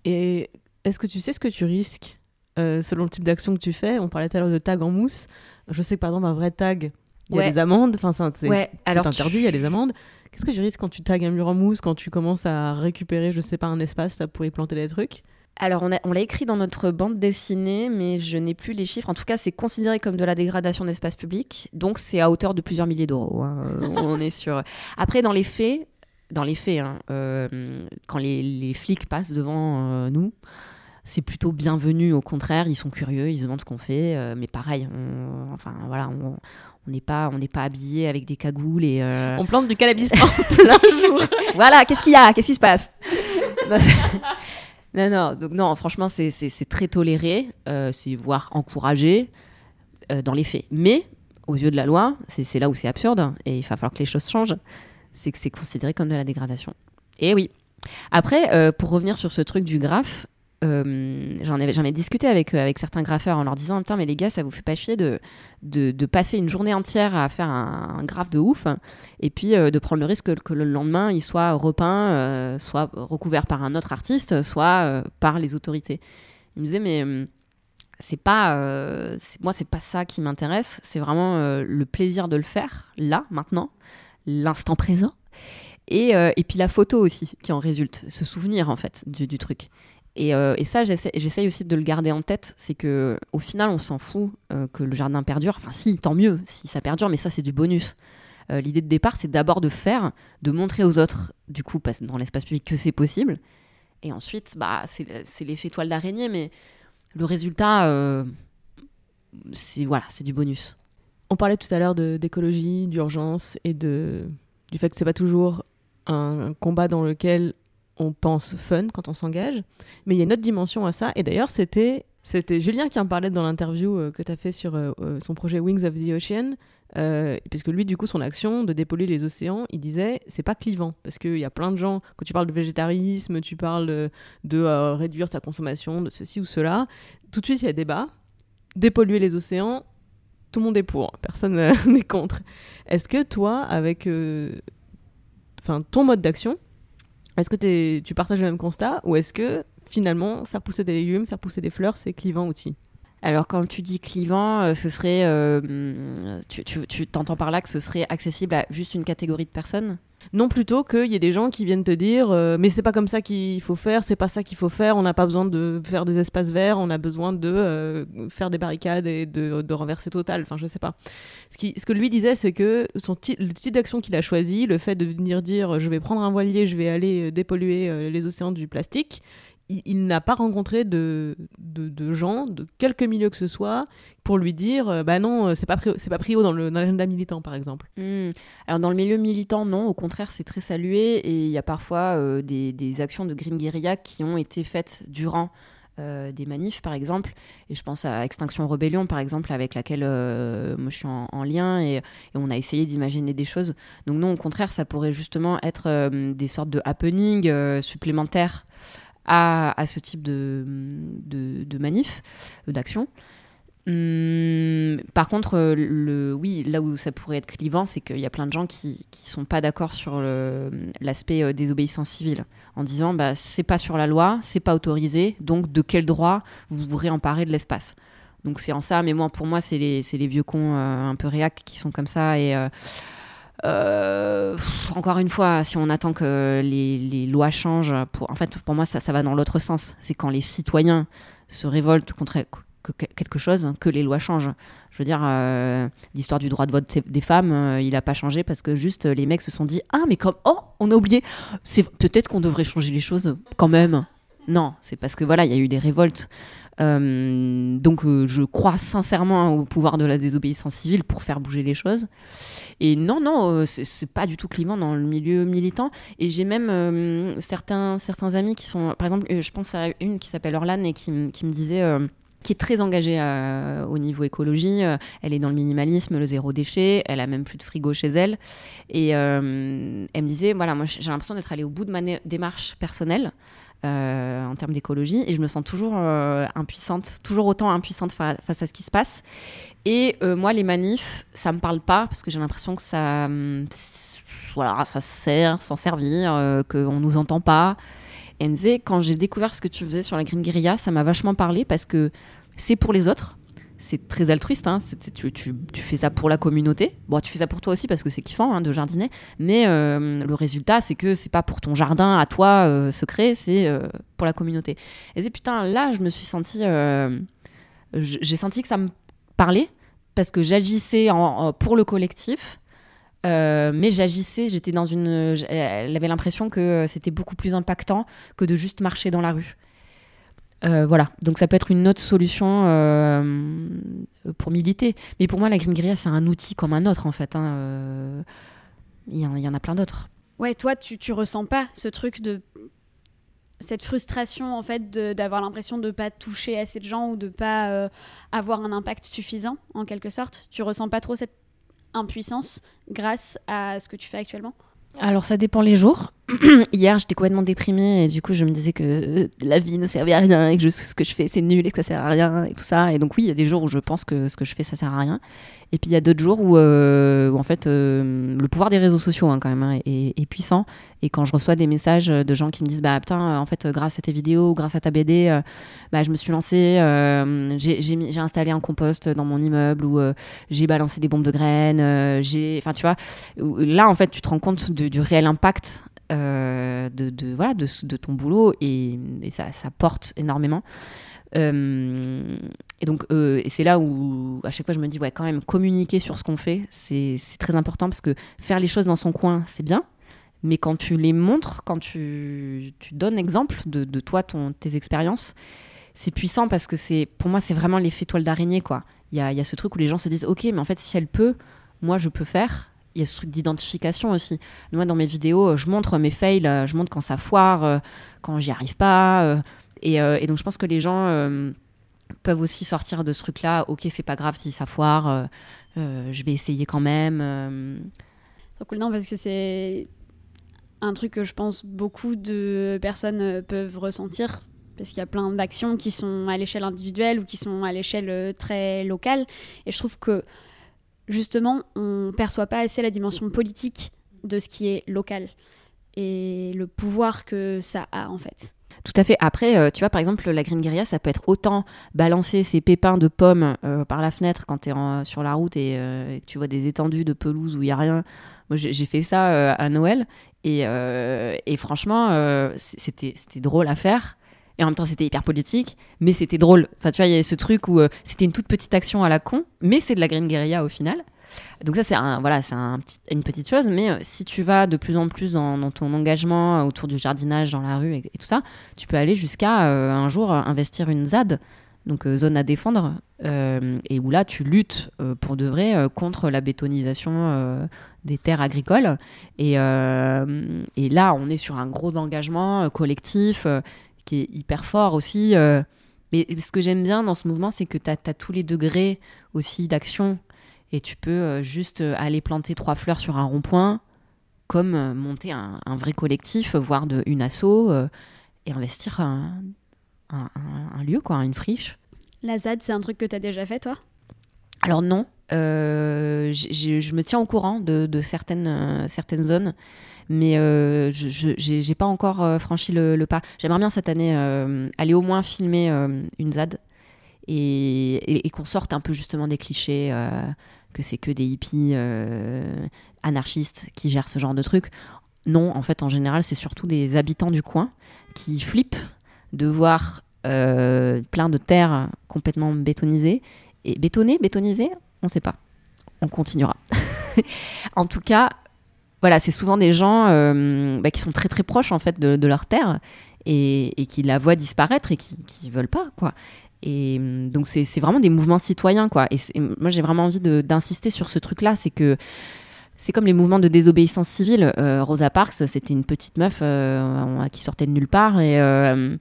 Et est-ce que tu sais ce que tu risques? Euh, selon le type d'action que tu fais On parlait tout à l'heure de tag en mousse. Je sais que par exemple, un vrai tag, il y a Ouais. des amendes. Enfin, c'est Ouais, interdit, tu- il y a des amendes. Qu'est-ce que tu risques quand tu tags un mur en mousse, quand tu commences à récupérer, je sais pas, un espace là, pour y planter des trucs? Alors, on, a- on l'a écrit dans notre bande dessinée, mais je n'ai plus les chiffres. En tout cas, c'est considéré comme de la dégradation d'espace public. Donc, c'est à hauteur de plusieurs milliers d'euros. hein. (laughs) On est sur. Après, dans les faits, dans les faits, hein, euh, quand les, les flics passent devant euh, nous, c'est plutôt bienvenu. Au contraire, ils sont curieux, ils se demandent ce qu'on fait. euh, mais pareil, on, enfin voilà, on n'est pas, on n'est pas habillé avec des cagoules et. euh, On plante du cannabis (laughs) en plein jour. voilà, qu'est-ce qu'il y a? Qu'est-ce qui se passe? Non, (laughs) non, donc non, franchement, c'est- très toléré, euh, c'est voire encouragé dans les faits. Mais aux yeux de la loi, c'est c'est là où c'est absurde et il va falloir que les choses changent. C'est que c'est considéré comme de la dégradation. Et oui. Après, euh, pour revenir sur ce truc du graphe, euh, j'en avais, discuté avec, euh, avec certains graffeurs en leur disant Putain, mais les gars, ça vous fait pas chier de, de, passer une journée entière à faire un, un graphe de ouf et puis euh, de prendre le risque que, le lendemain il soit repeint, soit recouvert par un autre artiste, soit par les autorités. Il me disait Mais c'est pas euh, moi c'est pas ça qui m'intéresse. C'est vraiment le plaisir de le faire là maintenant l'instant présent. Et, et puis la photo aussi qui en résulte ce souvenir en fait du truc et, euh, et ça j'essaye aussi de le garder en tête c'est que au final on s'en fout euh, que le jardin perdure. Enfin si tant mieux si ça perdure mais ça c'est du bonus. Euh, l'idée de départ c'est d'abord de faire de montrer aux autres du coup dans l'espace public que c'est possible. Et ensuite bah c'est l'effet toile d'araignée mais le résultat, c'est voilà, c'est du bonus. On parlait tout à l'heure d'écologie, d'urgence et de, du fait que c'est pas toujours un combat dans lequel on pense fun quand on s'engage. Mais il y a une autre dimension à ça. Et d'ailleurs, c'était, c'était Julien qui en parlait dans l'interview euh, que tu as fait sur euh, euh, son projet Wings of the Ocean. Euh, puisque lui, du coup, son action de dépolluer les océans, il disait c'est pas clivant. Parce qu'il y a plein de gens, quand tu parles de végétarisme, tu parles de, réduire sa consommation, de ceci ou cela, tout de suite, il y a débat. Dépolluer les océans, tout le monde est pour, personne (laughs) n'est contre. Est-ce que toi, avec ton mode d'action, est-ce que tu partages le même constat ou est-ce que finalement faire pousser des légumes, faire pousser des fleurs, c'est clivant aussi? Alors quand tu dis clivant, euh, ce serait, euh, hum, tu t'entends par là que ce serait accessible à juste une catégorie de personnes? Non, plutôt qu'il y ait des gens qui viennent te dire euh, mais c'est pas comme ça qu'il faut faire, c'est pas ça qu'il faut faire, on n'a pas besoin de faire des espaces verts, on a besoin de euh, faire des barricades et de, de renverser total. Enfin, je sais pas. Ce, qui, ce que lui disait, c'est que son le type d'action qu'il a choisi, le fait de venir dire je vais prendre un voilier, je vais aller euh, dépolluer les océans du plastique, il, n'a pas rencontré de, de, gens, de quelque milieu que ce soit, pour lui dire euh, bah non, euh, c'est pas, c'est pas prio dans le- dans l'agenda militant, par exemple. Hmm. Alors dans le milieu militant, non, au contraire, c'est très salué et il y a parfois euh, des, des actions de green guérilla qui ont été faites durant euh, des manifs, par exemple. Et je pense à Extinction Rebellion, par exemple, avec laquelle moi je suis en, en lien et, on a essayé d'imaginer des choses. Donc non, au contraire, ça pourrait justement être des sortes de happenings euh, supplémentaires à, ce type de, de, manif, euh, d'action. Hum, par contre, euh, le, oui, là où ça pourrait être clivant, c'est qu'il y a plein de gens qui qui sont pas d'accord sur l'aspect euh, désobéissance civile, en disant bah c'est pas sur la loi, c'est pas autorisé, donc de quel droit vous vous réemparez de l'espace? Donc c'est en ça, mais moi pour moi c'est les les vieux cons un peu réac qui sont comme ça et euh, encore une fois, si on attend que les, les lois changent, pour, en fait, pour moi, ça, ça va dans l'autre sens. C'est quand les citoyens se révoltent contre que- que- quelque chose que les lois changent. Je veux dire, euh, l'histoire du droit de vote des femmes, euh, il n'a pas changé parce que juste les mecs se sont dit Ah, mais comme, oh, on a oublié, c'est peut-être qu'on devrait changer les choses quand même. Non, c'est parce que voilà, il y a eu des révoltes. Euh, donc euh, je crois sincèrement au pouvoir de la désobéissance civile pour faire bouger les choses. Et non, non, euh, c'est pas du tout clivant dans le milieu militant. Et j'ai même certains, certains amis qui sont, par exemple, je pense à une qui s'appelle Orlan et qui, me disait... qui est très engagée au niveau écologie. Elle est dans le minimalisme, le zéro déchet. Elle a même plus de frigo chez elle. Et elle me disait, voilà, moi j'ai l'impression d'être allée au bout de ma démarche personnelle euh, en termes d'écologie et je me sens toujours euh, impuissante, toujours autant impuissante fa- face à ce qui se passe. Et euh, moi, les manifs, ça me parle pas parce que j'ai l'impression que ça, hum, voilà, ça sert, s'en servir, qu'on nous entend pas. Et elle me disait, quand j'ai découvert ce que tu faisais sur la Green Guerilla, ça m'a vachement parlé parce que c'est pour les autres. C'est très altruiste, hein. tu, fais ça pour la communauté. Bon, tu fais ça pour toi aussi parce que c'est kiffant hein, de jardiner. Mais euh, le résultat, c'est que c'est pas pour ton jardin à toi euh, secret, c'est euh, pour la communauté. Et dit, putain, là, je me suis sentie. j'ai senti que ça me parlait parce que j'agissais pour le collectif. mais j'agissais, j'étais dans une. Elle avait l'impression que c'était beaucoup plus impactant que de juste marcher dans la rue. Euh, voilà, donc ça peut être une autre solution euh, pour militer. Mais pour moi, la Green Guerilla, c'est un outil comme un autre, en fait. hein, euh, Il y, en- a plein d'autres. Ouais, toi, tu, tu ressens pas ce truc de. Cette frustration, en fait, d'avoir l'impression de pas toucher assez de gens ou de pas avoir un impact suffisant, en quelque sorte? Tu ressens pas trop cette impuissance grâce à ce que tu fais actuellement? Alors ça dépend les jours. (clears throat) hier, j'étais complètement déprimée et du coup, je me disais que euh, la vie ne servait à rien et que je- ce que je fais, c'est nul et que ça sert à rien et tout ça. Et donc, oui, il y a des jours où je pense que ce que je fais, ça sert à rien. Et puis, il y a d'autres jours où, euh, en fait, euh, le pouvoir des réseaux sociaux, hein, quand même, hein, est, puissant. Et quand je reçois des messages de gens qui me disent, bah putain, euh, en fait, grâce à tes vidéos, grâce à ta BD, bah, je me suis lancée, j'ai installé un compost dans mon immeuble ou j'ai balancé des bombes de graines, j'ai, enfin, tu vois, là, en fait, tu te rends compte du réel impact de, voilà, de, ton boulot et, ça, porte énormément. Et donc, euh, c'est là où à chaque fois je me dis, ouais, quand même, communiquer sur ce qu'on fait, c'est très important parce que faire les choses dans son coin, c'est bien. Mais quand tu les montres, quand tu, tu donnes exemple de, de toi, ton, tes expériences, c'est puissant parce que c'est, pour moi, c'est vraiment l'effet toile d'araignée, quoi. Il y a, y a ce truc où les gens se disent, ok, mais en fait, si elle peut, moi, je peux faire. Il y a ce truc d'identification aussi. Moi, dans mes vidéos, je montre mes fails, euh, je montre quand ça foire, euh, quand j'y arrive pas. et, donc, je pense que les gens peuvent aussi sortir de ce truc-là. Ok, c'est pas grave si ça foire, euh, euh, je vais essayer quand même. euh. Trop cool, non, parce que c'est un truc que je pense beaucoup de personnes peuvent ressentir. Parce qu'il y a plein d'actions qui sont à l'échelle individuelle ou qui sont à l'échelle très locale. Et je trouve que justement, on perçoit pas assez la dimension politique de ce qui est local et le pouvoir que ça a en fait. Tout à fait. Après, euh, tu vois, par exemple, la Green Guerilla, ça peut être autant balancer ses pépins de pommes euh, par la fenêtre quand tu es sur la route et, euh, que tu vois des étendues de pelouse où il n'y a rien. Moi, j'ai fait ça euh, à Noël et, euh, et franchement, euh, c'était drôle à faire. Et en même temps, c'était hyper politique, mais c'était drôle. Enfin, tu vois, il y a ce truc où euh, c'était une toute petite action à la con, mais c'est de la Green Guerilla au final. Donc ça, c'est un, voilà, c'est un petit- une petite chose, mais euh, si tu vas de plus en plus dans, ton engagement euh, autour du jardinage dans la rue et, tout ça, tu peux aller jusqu'à euh, un jour investir une ZAD, donc zone à défendre, et où là, tu luttes pour de vrai contre la bétonisation des terres agricoles. Et, et là, on est sur un gros engagement collectif qui est hyper fort aussi. mais ce que j'aime bien dans ce mouvement, c'est que tu as, tous les degrés aussi d'action et tu peux euh, juste euh, aller planter trois fleurs sur un rond-point, comme euh, monter un, un vrai collectif, voire de, une asso, euh, et investir un, un- lieu, quoi, une friche. La ZAD, c'est un truc que tu as déjà fait toi? Alors non, euh, je me tiens au courant de, de certaines, euh, certaines zones, mais euh, je j'ai pas encore franchi le, le pas. J'aimerais bien cette année aller au moins filmer une ZAD et, et- et qu'on sorte un peu justement des clichés, que c'est que des hippies euh, anarchistes qui gèrent ce genre de trucs. Non, en fait, en général, c'est surtout des habitants du coin qui flippent de voir euh, plein de terres complètement bétonisées. Et bétonnées, bétonisées, on ne sait pas. On continuera. (laughs) en tout cas, voilà, c'est souvent des gens euh, bah, qui sont très très proches en fait de, de leur terre et, qui la voient disparaître et qui, qui veulent pas quoi. Et hum, donc c'est vraiment des mouvements citoyens quoi. Et moi j'ai vraiment envie d'insister sur ce truc là, c'est que c'est comme les mouvements de désobéissance civile. Euh, Rosa Parks, c'était une petite meuf euh, qui sortait de nulle part et euh,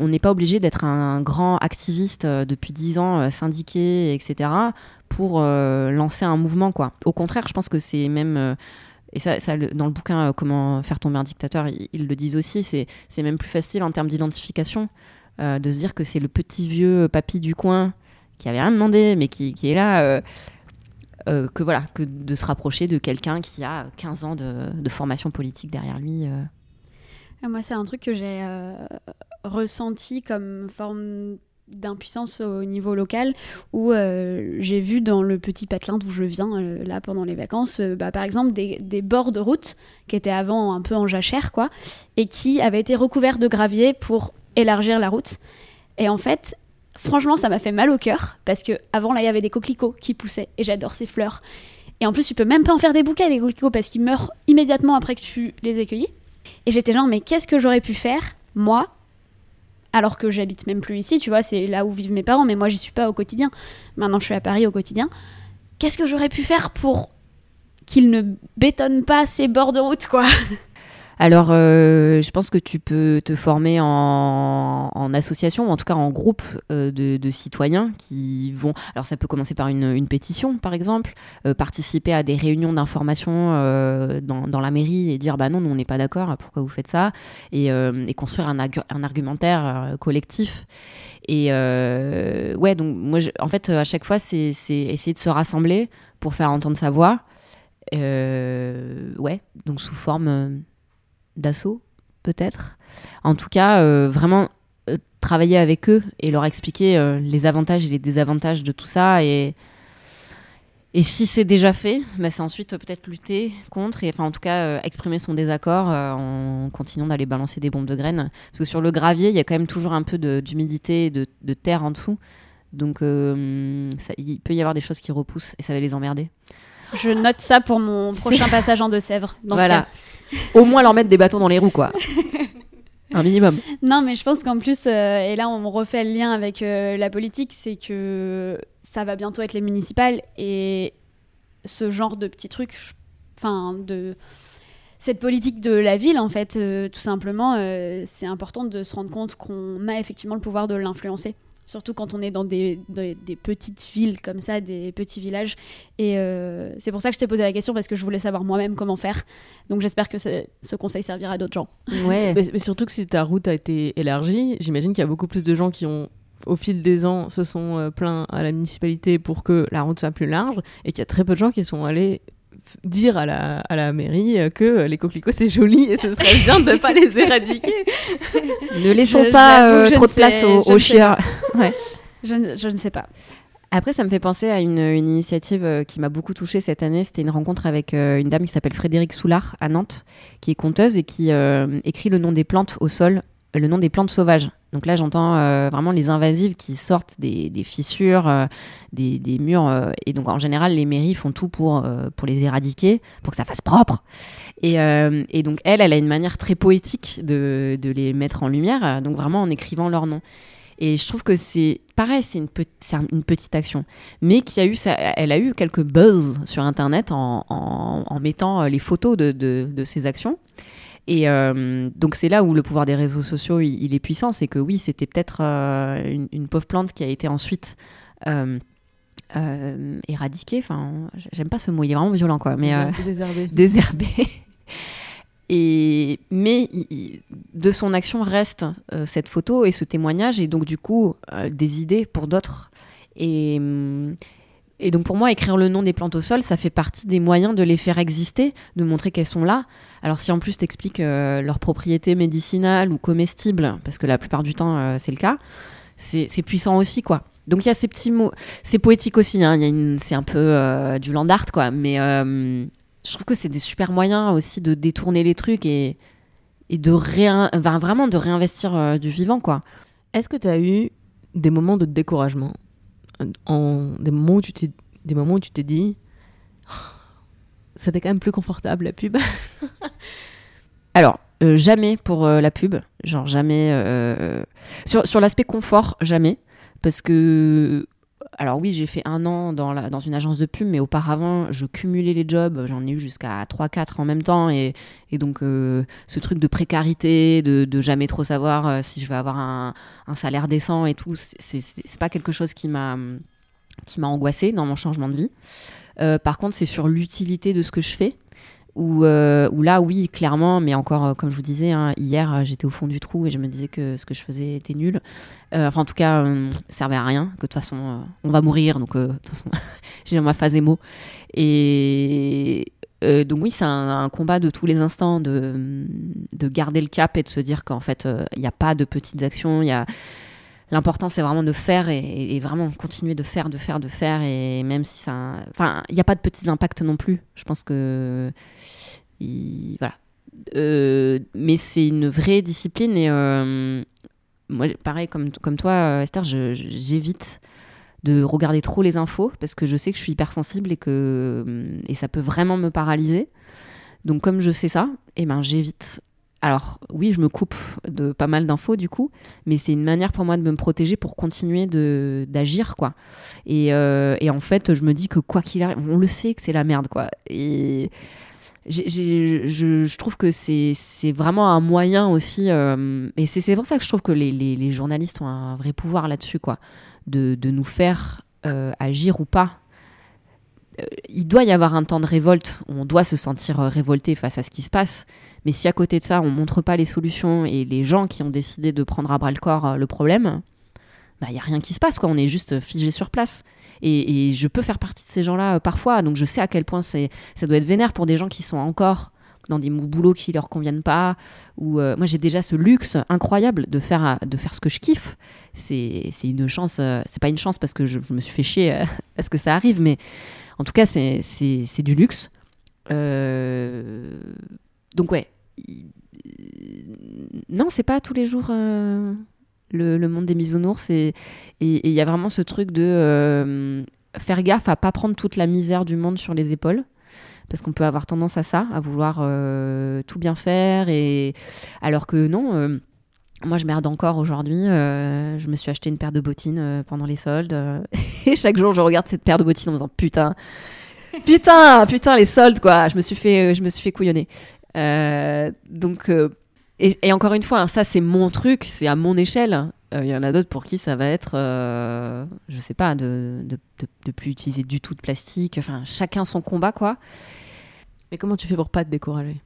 on n'est pas obligé d'être un grand activiste euh, depuis 10 ans, euh, syndiqué, etc., pour euh, lancer un mouvement. Quoi. Au contraire, je pense que c'est même... euh, et ça, dans le bouquin euh, Comment faire tomber un dictateur, ils, ils le disent aussi, c'est même plus facile en termes d'identification euh, de se dire que c'est le petit vieux papy du coin qui avait rien demandé, mais qui, qui est là, euh, euh, que voilà, que de se rapprocher de quelqu'un qui a 15 ans de, formation politique derrière lui. Ah, Moi, c'est un truc que j'ai ressenti comme forme d'impuissance au niveau local où j'ai vu dans le petit patelin d'où je viens là pendant les vacances bah, par exemple des, des bords de route qui étaient avant un peu en jachère quoi et qui avaient été recouverts de gravier pour élargir la route et en fait franchement ça m'a fait mal au cœur parce que avant là il y avait des coquelicots qui poussaient et j'adore ces fleurs et en plus tu peux même pas en faire des bouquets les coquelicots parce qu'ils meurent immédiatement après que tu les aies cueillis et j'étais genre, mais qu'est-ce que j'aurais pu faire, moi, alors que j'habite même plus ici, tu vois, c'est là où vivent mes parents, mais moi, j'y suis pas au quotidien. Maintenant, je suis à Paris au quotidien. Qu'est-ce que j'aurais pu faire pour qu'ils ne bétonnent pas ces bords de route, quoi? Alors, euh, je pense que tu peux te former en, association, ou en tout cas en groupe euh, de, citoyens qui vont. Alors, ça peut commencer par une, pétition, par exemple, euh, participer à des réunions d'information dans, la mairie et dire bah non, nous, on n'est pas d'accord, pourquoi vous faites ça? Et, construire un, argu- un argumentaire collectif. Et ouais, donc moi, en fait, à chaque fois, c'est essayer de se rassembler pour faire entendre sa voix. Ouais, donc sous forme d'assaut, peut-être. En tout cas, euh, vraiment euh, travailler avec eux et leur expliquer euh, les avantages et les désavantages de tout ça. Et, et si c'est déjà fait, bah, c'est ensuite peut-être lutter contre et enfin en tout cas exprimer son désaccord en continuant d'aller balancer des bombes de graines. Parce que sur le gravier, il y a quand même toujours un peu d'humidité et de, terre en dessous. Donc il peut y avoir des choses qui repoussent et ça va les emmerder. Je note ça pour mon (laughs) prochain (laughs) passage en Deux-Sèvres. voilà. Au moins leur mettre des bâtons dans les roues, quoi. Un minimum. Non, mais je pense qu'en plus, euh, et là on refait le lien avec euh, la politique, c'est que ça va bientôt être les municipales et ce genre de petits trucs, enfin de cette politique de la ville en fait, euh, tout simplement, c'est important de se rendre compte qu'on a effectivement le pouvoir de l'influencer. Surtout quand on est dans des, des- des petites villes comme ça, des petits villages. Et euh, c'est pour ça que je t'ai posé la question, parce que je voulais savoir moi-même comment faire. Donc j'espère que ce, ce conseil servira à d'autres gens. Ouais. Mais, mais surtout que si ta route a été élargie, j'imagine qu'il y a beaucoup plus de gens qui ont, au fil des ans, se sont euh, plaints à la municipalité pour que la route soit plus large, et qu'il y a très peu de gens qui sont allés dire à la, à la mairie euh, que les coquelicots c'est joli et ce serait bien de ne pas les éradiquer. (laughs) Ne laissons Je- pas euh, trop de place aux, aux chiens. Ouais. Je, ne- je ne sais pas. Après, ça me fait penser à une, une initiative euh, qui m'a beaucoup touchée cette année. C'était une rencontre avec euh, une dame qui s'appelle Frédéric Soulard à Nantes, qui est conteuse et qui euh, écrit le nom des plantes au sol, euh, le nom des plantes sauvages. Donc là, j'entends euh, vraiment les invasives qui sortent des, fissures, euh, des, murs. euh, et donc, en général, les mairies font tout pour, les éradiquer, pour que ça fasse propre. Et, donc, elle, elle a une manière très poétique de, les mettre en lumière, donc vraiment en écrivant leur nom. Et je trouve que c'est pareil, c'est une, petite action, mais qui a eu, elle a eu quelques buzz sur Internet en, mettant les photos de ces actions. Et euh, donc c'est là où le pouvoir des réseaux sociaux il, il est puissant, c'est que oui, c'était peut-être euh, une, une pauvre plante qui a été ensuite euh, éradiquée. Enfin, j'aime pas ce mot, il est vraiment violent quoi. Mais Désherbé. désherbé. (laughs) Et mais il- de son action reste euh, cette photo et ce témoignage et donc du coup euh, des idées pour d'autres. Et, hum, et donc pour moi écrire le nom des plantes au sol, ça fait partie des moyens de les faire exister, de montrer qu'elles sont là. Alors si en plus t'expliques euh, leurs propriétés médicinales ou comestibles, parce que la plupart du temps euh, c'est le cas, c'est puissant aussi quoi. Donc il y a ces petits mots, c'est poétique aussi, hein, c'est un peu euh, du land art quoi, mais euh, je trouve que c'est des super moyens aussi de détourner les trucs et, de vraiment de réinvestir du vivant quoi. Est-ce que tu as eu des moments de découragement? Des, moments où tu t'es, des moments tu t'es dit c'était quand même plus confortable la pub (laughs) Alors, euh, jamais pour euh, la pub, genre jamais. euh, sur l'aspect confort, jamais. Parce que. Alors oui, j'ai fait un an dans, dans une agence de pub, mais auparavant, je cumulais les jobs. J'en ai eu jusqu'à 3-4 en même temps. Et, et donc, euh, ce truc de précarité, de, jamais trop savoir euh, si je vais avoir un, salaire décent et tout, c'est pas quelque chose qui m'a qui m'a angoissée dans mon changement de vie. Euh, par contre, c'est sur l'utilité de ce que je fais où, euh, où là, oui, clairement, mais encore, euh, comme je vous disais, hein, hier, euh, j'étais au fond du trou et je me disais que ce que je faisais était nul. Enfin, en tout cas, ça servait à rien, que de toute façon, on va mourir, donc de toute façon, (laughs) j'ai ma phase émo. Et donc oui, c'est un, combat de tous les instants, de, de garder le cap et de se dire qu'en fait, il n'y a pas de petites actions, il y a... L'important, c'est vraiment de faire et, vraiment continuer de faire, de faire, de faire. Et même si ça. Enfin, il n'y a pas de petits impacts non plus. Je pense que. il- Voilà. Euh, mais c'est une vraie discipline. Et euh, moi, pareil, comme, comme toi, Esther, j'évite de regarder trop les infos parce que je sais que je suis hypersensible et que et ça peut vraiment me paralyser. Donc comme je sais ça, eh ben j'évite. Alors oui, je me coupe de pas mal d'infos du coup, mais c'est une manière pour moi de me protéger pour continuer d'agir quoi. Et, euh, et en fait, je me dis que quoi qu'il arrive, on le sait que c'est la merde quoi. Et je, trouve que c'est vraiment un moyen aussi, euh, et c'est pour ça que je trouve que les, les- les journalistes ont un vrai pouvoir là-dessus, quoi, de, de nous faire euh, agir ou pas. Euh, il doit y avoir un temps de révolte, on doit se sentir euh, révolté face à ce qui se passe, mais si à côté de ça, on montre pas les solutions et les gens qui ont décidé de prendre à bras le corps euh, le problème, il n'y a rien qui se passe, quoi. on est juste figé sur place. Et, je peux faire partie de ces gens-là euh, parfois, donc je sais à quel point ça doit être vénère pour des gens qui sont encore dans des boulots qui leur conviennent pas. Ou euh, moi j'ai déjà ce luxe incroyable de faire euh, de faire ce que je kiffe. C'est, une chance, euh, c'est pas une chance parce que je, je me suis fait chier euh, (laughs) parce que ça arrive, mais en tout cas c'est, du luxe. Euh, donc ouais, non c'est pas tous les jours. euh, le, le monde des bisounours et et il y a vraiment ce truc de euh, faire gaffe à pas prendre toute la misère du monde sur les épaules parce qu'on peut avoir tendance à ça à vouloir tout bien faire et alors que non moi je merde encore aujourd'hui euh, je me suis acheté une paire de bottines euh, pendant les soldes euh, (laughs) et chaque jour je regarde cette paire de bottines en me disant putain (laughs) putain putain les soldes quoi je me suis fait je me suis fait couillonner donc et, et encore une fois, hein, ça c'est mon truc, c'est à mon échelle. Il y en a d'autres pour qui ça va être, je sais pas, de, de, de, de plus utiliser du tout de plastique. Enfin, chacun son combat, quoi. Mais comment tu fais pour pas te décourager?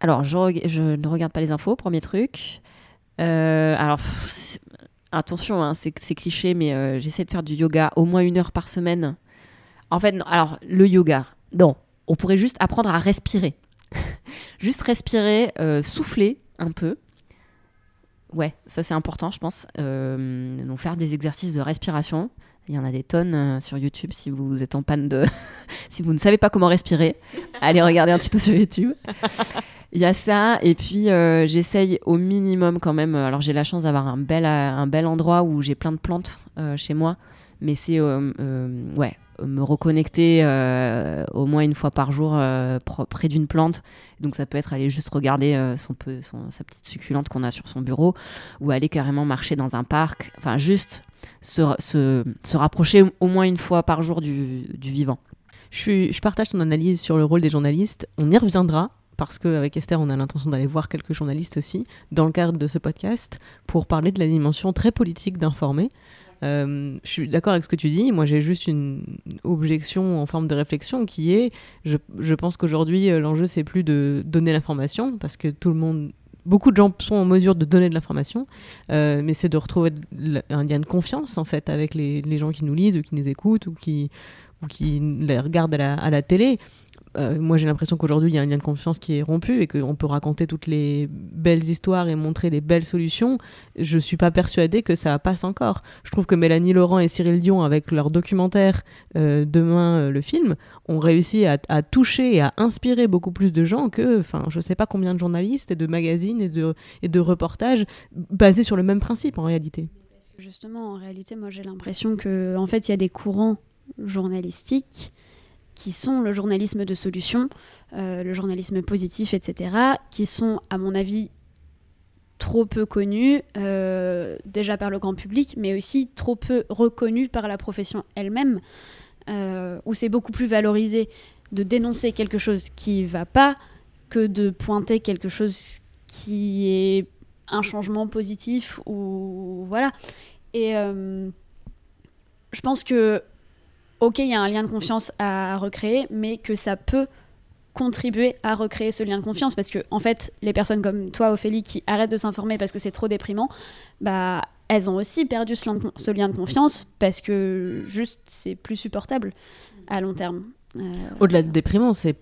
Alors, je ne regarde pas les infos, premier truc. Euh, alors, attention, hein, c'est cliché, mais euh, j'essaie de faire du yoga au moins une heure par semaine. En fait, alors, le yoga, non. On pourrait juste apprendre à respirer. (laughs) juste respirer, euh, souffler un peu. Ouais, ça c'est important, je pense. Donc faire des exercices de respiration. Il y en a des tonnes euh, sur YouTube si vous êtes en panne de... (laughs) si vous ne savez pas comment respirer, allez regarder un tuto sur YouTube. Il y a ça, et puis euh, j'essaye au minimum quand même. euh, Alors j'ai la chance d'avoir un bel, un bel endroit où j'ai plein de plantes chez moi, mais c'est ouais, me reconnecter au moins une fois par jour près d'une plante. Donc ça peut être aller juste regarder son peu, son- sa petite succulente qu'on a sur son bureau, ou aller carrément marcher dans un parc. Enfin juste se, se, rapprocher au moins une fois par jour du, du vivant. je, suis, je partage ton analyse sur le rôle des journalistes. On y reviendra parce qu'avec Esther, on a l'intention d'aller voir quelques journalistes aussi dans le cadre de ce podcast pour parler de la dimension très politique d'informer. Euh, je suis d'accord avec ce que tu dis. Moi, j'ai juste une objection en forme de réflexion qui est, je, je pense qu'aujourd'hui, euh, l'enjeu, c'est plus de donner l'information parce que tout le monde, beaucoup de gens sont en mesure de donner de l'information, euh, mais c'est de retrouver un lien de confiance en fait avec les, gens qui nous lisent ou qui nous écoutent ou qui, ou qui les regardent à la télé. Euh, moi, j'ai l'impression qu'aujourd'hui, il y a un lien de confiance qui est rompu et qu'on peut raconter toutes les belles histoires et montrer les belles solutions. Je suis pas persuadée que ça passe encore. Je trouve que Mélanie Laurent et Cyril Dion, avec leur documentaire euh, Demain euh, le film, ont réussi à, à toucher et à inspirer beaucoup plus de gens que, enfin, je sais pas combien de journalistes et de magazines et de, et de reportages basés sur le même principe en réalité. Justement, en réalité, moi j'ai l'impression que en fait, il y a des courants journalistiques qui sont le journalisme de solution, euh, le journalisme positif, etc., qui sont, à mon avis, trop peu connus, euh, déjà par le grand public, mais aussi trop peu reconnus par la profession elle-même, euh, où c'est beaucoup plus valorisé de dénoncer quelque chose qui va pas que de pointer quelque chose qui est un changement positif ou voilà. Et je pense que, ok, il y a un lien de confiance à recréer, mais que ça peut contribuer à recréer ce lien de confiance parce que en fait les personnes comme toi Ophélie qui arrêtent de s'informer parce que c'est trop déprimant bah elles ont aussi perdu ce lien, de, ce lien de confiance parce que juste c'est plus supportable à long terme. Euh, Au-delà de déprimant, c'est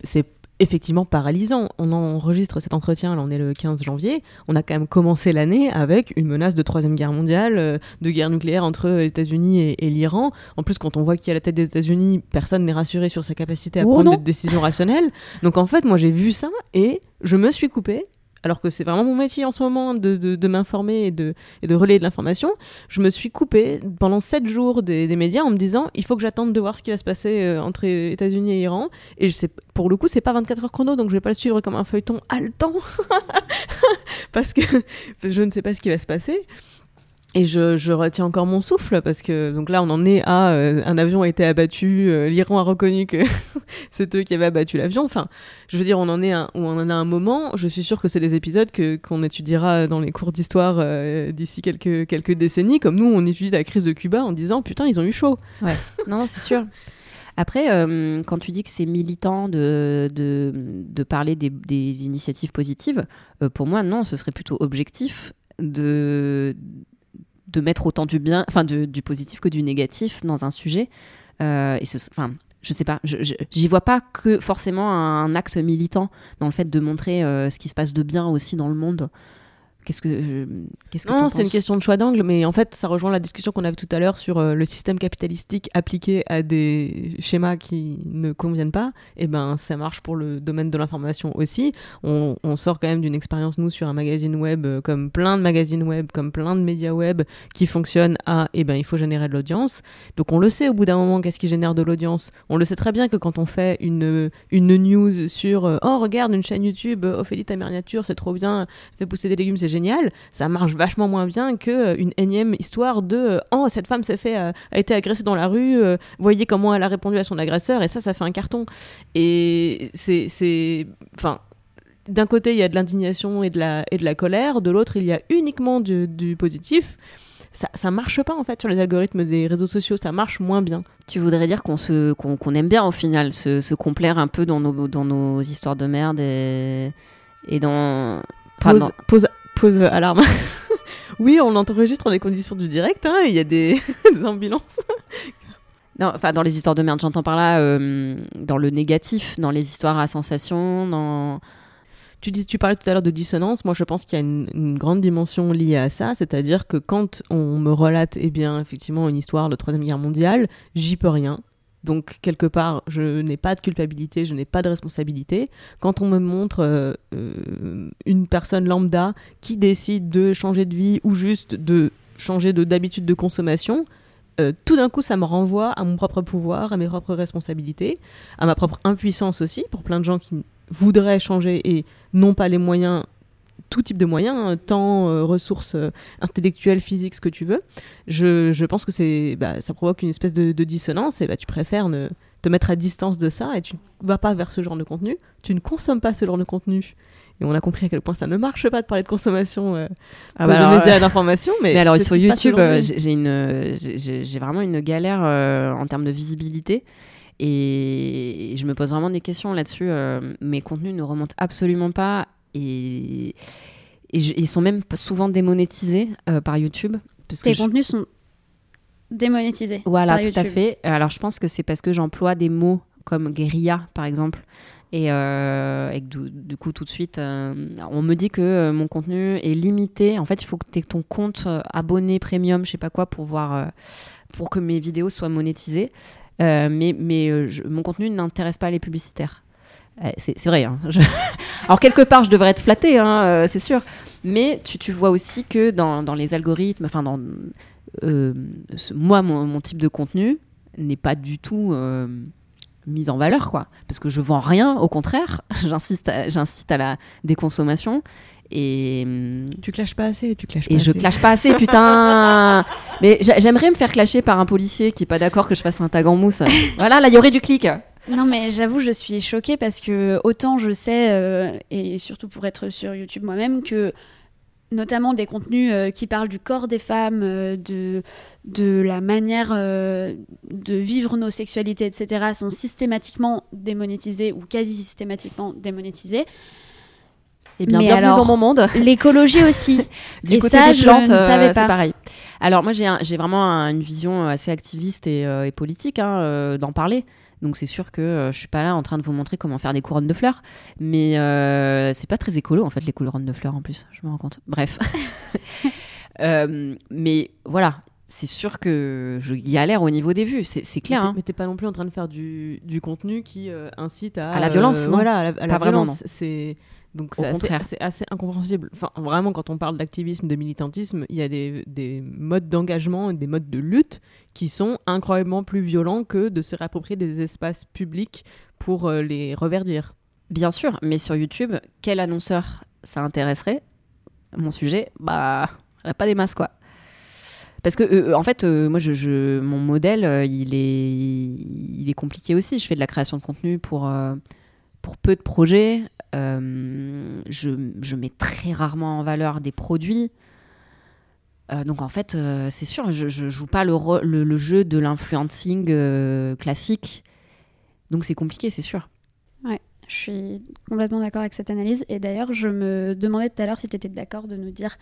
effectivement paralysant. On enregistre cet entretien, là on est le 15 janvier, on a quand même commencé l'année avec une menace de troisième guerre mondiale, euh, de guerre nucléaire entre les États-Unis et, et l'Iran. En plus, quand on voit qui est à la tête des États-Unis, personne n'est rassuré sur sa capacité à Oh prendre non. des décisions rationnelles. Donc en fait, moi j'ai vu ça et je me suis coupée. Alors que c'est vraiment mon métier en ce moment de, de- m'informer et de, et de relayer de l'information, je me suis coupée pendant sept jours des, des médias en me disant il faut que j'attende de voir ce qui va se passer euh, entre États-Unis et Iran. Et je sais, pour le coup, c'est pas 24 heures chrono, donc je vais pas le suivre comme un feuilleton haletant (laughs) parce que je ne sais pas ce qui va se passer. Et je, je retiens encore mon souffle parce que donc là on en est à euh, un avion a été abattu, euh, l'Iran a reconnu que (laughs) c'est eux qui avaient abattu l'avion. Enfin, je veux dire on en est à, on en a un moment. Je suis sûre que c'est des épisodes que qu'on étudiera dans les cours d'histoire euh, d'ici quelques quelques décennies. Comme nous on étudie la crise de Cuba en disant putain ils ont eu chaud. Ouais. (laughs) non, c'est sûr. Après, euh, quand tu dis que c'est militant de, de, de parler des, des initiatives positives, euh, pour moi, non, ce serait plutôt objectif de, de mettre autant du bien, enfin du positif que du négatif dans un sujet. Euh, et ce, enfin, je sais pas, j'y vois pas que forcément un acte militant dans le fait de montrer euh, ce qui se passe de bien aussi dans le monde. Qu'est-ce que, euh, qu'est-ce que Non, t'en c'est une question de choix d'angle, mais en fait, ça rejoint la discussion qu'on avait tout à l'heure sur euh, le système capitalistique appliqué à des schémas qui ne conviennent pas. Et ben, ça marche pour le domaine de l'information aussi. On, on sort quand même d'une expérience, nous, sur un magazine web, euh, comme plein de magazines web, comme plein de médias web, qui fonctionnent à, eh ben, il faut générer de l'audience. Donc, on le sait au bout d'un moment, qu'est-ce qui génère de l'audience? On le sait très bien que quand on fait une, une news sur, euh, oh, regarde, une chaîne YouTube, Ophélie, ta mère nature, c'est trop bien, fait pousser des légumes, c'est génial, ça marche vachement moins bien que euh, une énième histoire de euh, oh cette femme s'est fait euh, a été agressée dans la rue, voyez comment elle a répondu à son agresseur et ça ça fait un carton et c'est c'est enfin d'un côté il y a de l'indignation et de la et de la colère, de l'autre il y a uniquement du, du positif. Ça, ça marche pas en fait sur les algorithmes des réseaux sociaux, ça marche moins bien. Tu voudrais dire qu'on se qu'on aime bien au final se, se complaire un peu dans nos dans nos histoires de merde et et dans Pause, dans- pause, alarme. (laughs) oui, on enregistre dans les conditions du direct, hein, il y a des, (laughs) des ambulances. Non, enfin dans les histoires de merde, j'entends par là euh, dans le négatif, dans les histoires à sensation, dans Tu, dis, tu parlais tout à l'heure de dissonance. Moi, je pense qu'il y a une, une grande dimension liée à ça. C'est-à-dire que quand on me relate, eh bien, effectivement, une histoire de Troisième Guerre mondiale, j'y peux rien. Donc, quelque part, je n'ai pas de culpabilité, je n'ai pas de responsabilité. Quand on me montre euh, euh, une personne lambda qui décide de changer de vie ou juste de changer de- d'habitude de consommation, euh, tout d'un coup, ça me renvoie à mon propre pouvoir, à mes propres responsabilités, à ma propre impuissance aussi, pour plein de gens qui voudraient changer et n'ont pas les moyens, tout type de moyens, hein, temps, euh, ressources euh, intellectuelles, physiques, ce que tu veux. Je, je pense que c'est, bah, ça provoque une espèce de, de dissonance et bah, tu préfères ne, te mettre à distance de ça et tu ne vas pas vers ce genre de contenu, tu ne consommes pas ce genre de contenu. Et on a compris à quel point ça ne marche pas de parler de consommation euh, Ah de bah alors, médias euh, d'information. Mais, alors sur YouTube, euh, j'ai j'ai une, vraiment une galère en termes de visibilité. Et je me pose vraiment des questions là-dessus. mes contenus ne remontent absolument pas et, et je- ils sont même souvent démonétisés euh, par YouTube. Parce Tes contenus sont démonétisés. Voilà, par tout à fait. Alors, je pense que c'est parce que j'emploie des mots comme guérilla, par exemple. Et, euh, et du, du coup, tout de suite, euh, on me dit que euh, mon contenu est limité. En fait, il faut que tu aies ton compte abonné premium, je sais pas quoi, pour, voir, pour que mes vidéos soient monétisées. Mais mais je- mon contenu n'intéresse pas les publicitaires. Euh, c'est vrai. hein. (laughs) Je- Alors, quelque part, je devrais être flattée, hein, euh, c'est sûr. Mais tu, tu vois aussi que dans, dans les algorithmes, enfin, dans, euh, ce- moi, mon, mon type de contenu n'est pas du tout euh, mis en valeur, quoi. Parce que je vends rien, au contraire, (laughs) j'insiste à, j'incite à la déconsommation. Et, hum, Tu clashes pas assez, tu clashes pas et je assez. clash pas assez, putain (laughs) Mais j'a- j'aimerais me faire clasher par un policier qui est pas d'accord que je fasse un tag en mousse. Voilà, là, il y aurait du clic. Non, mais j'avoue, je suis choquée parce que autant je sais, euh, et surtout pour être sur YouTube moi-même, que notamment des contenus euh, qui parlent du corps des femmes, euh, de, de la manière euh, de vivre nos sexualités, etc., sont systématiquement démonétisés ou quasi systématiquement démonétisés. Eh bien, Mais bienvenue alors, dans mon monde. (laughs) L'écologie aussi. (laughs) Du Et côté ça, des je plantes, ne savais c'est pas. pareil. Alors moi j'ai un- vraiment un- une vision assez activiste et, et politique hein, d'en parler. Donc c'est sûr que euh, je suis pas là en train de vous montrer comment faire des couronnes de fleurs, mais euh, c'est pas très écolo en fait les couronnes de fleurs en plus. Je me rends compte. Bref. (laughs) Euh, mais voilà, c'est sûr que je galère au niveau des vues. C'est clair. Mais t'es- hein. Mais t'es pas non plus en train de faire du, du contenu qui euh, incite à, À la violence, non. Voilà, à la, à la Pas vraiment, violence. non. C'est donc c'est assez, assez incompréhensible. Enfin, vraiment, quand on parle d'activisme, de militantisme, il y a des, des modes d'engagement, et des modes de lutte qui sont incroyablement plus violents que de se réapproprier des espaces publics pour euh, les reverdir. Bien sûr, mais sur YouTube, quel annonceur ça intéresserait? Mon sujet, bah, elle a pas des masses quoi. Parce que, euh, en fait, euh, moi, je, je- mon modèle, il, est, il est compliqué aussi. Je fais de la création de contenu pour, pour peu de projets. Euh, je, je mets très rarement en valeur des produits. Euh, donc, en fait, euh, c'est sûr, je, je joue pas le, le, jeu de l'influencing classique. Donc, c'est compliqué, c'est sûr. Ouais, je suis complètement d'accord avec cette analyse. Et d'ailleurs, je me demandais tout à l'heure si tu étais d'accord de nous dire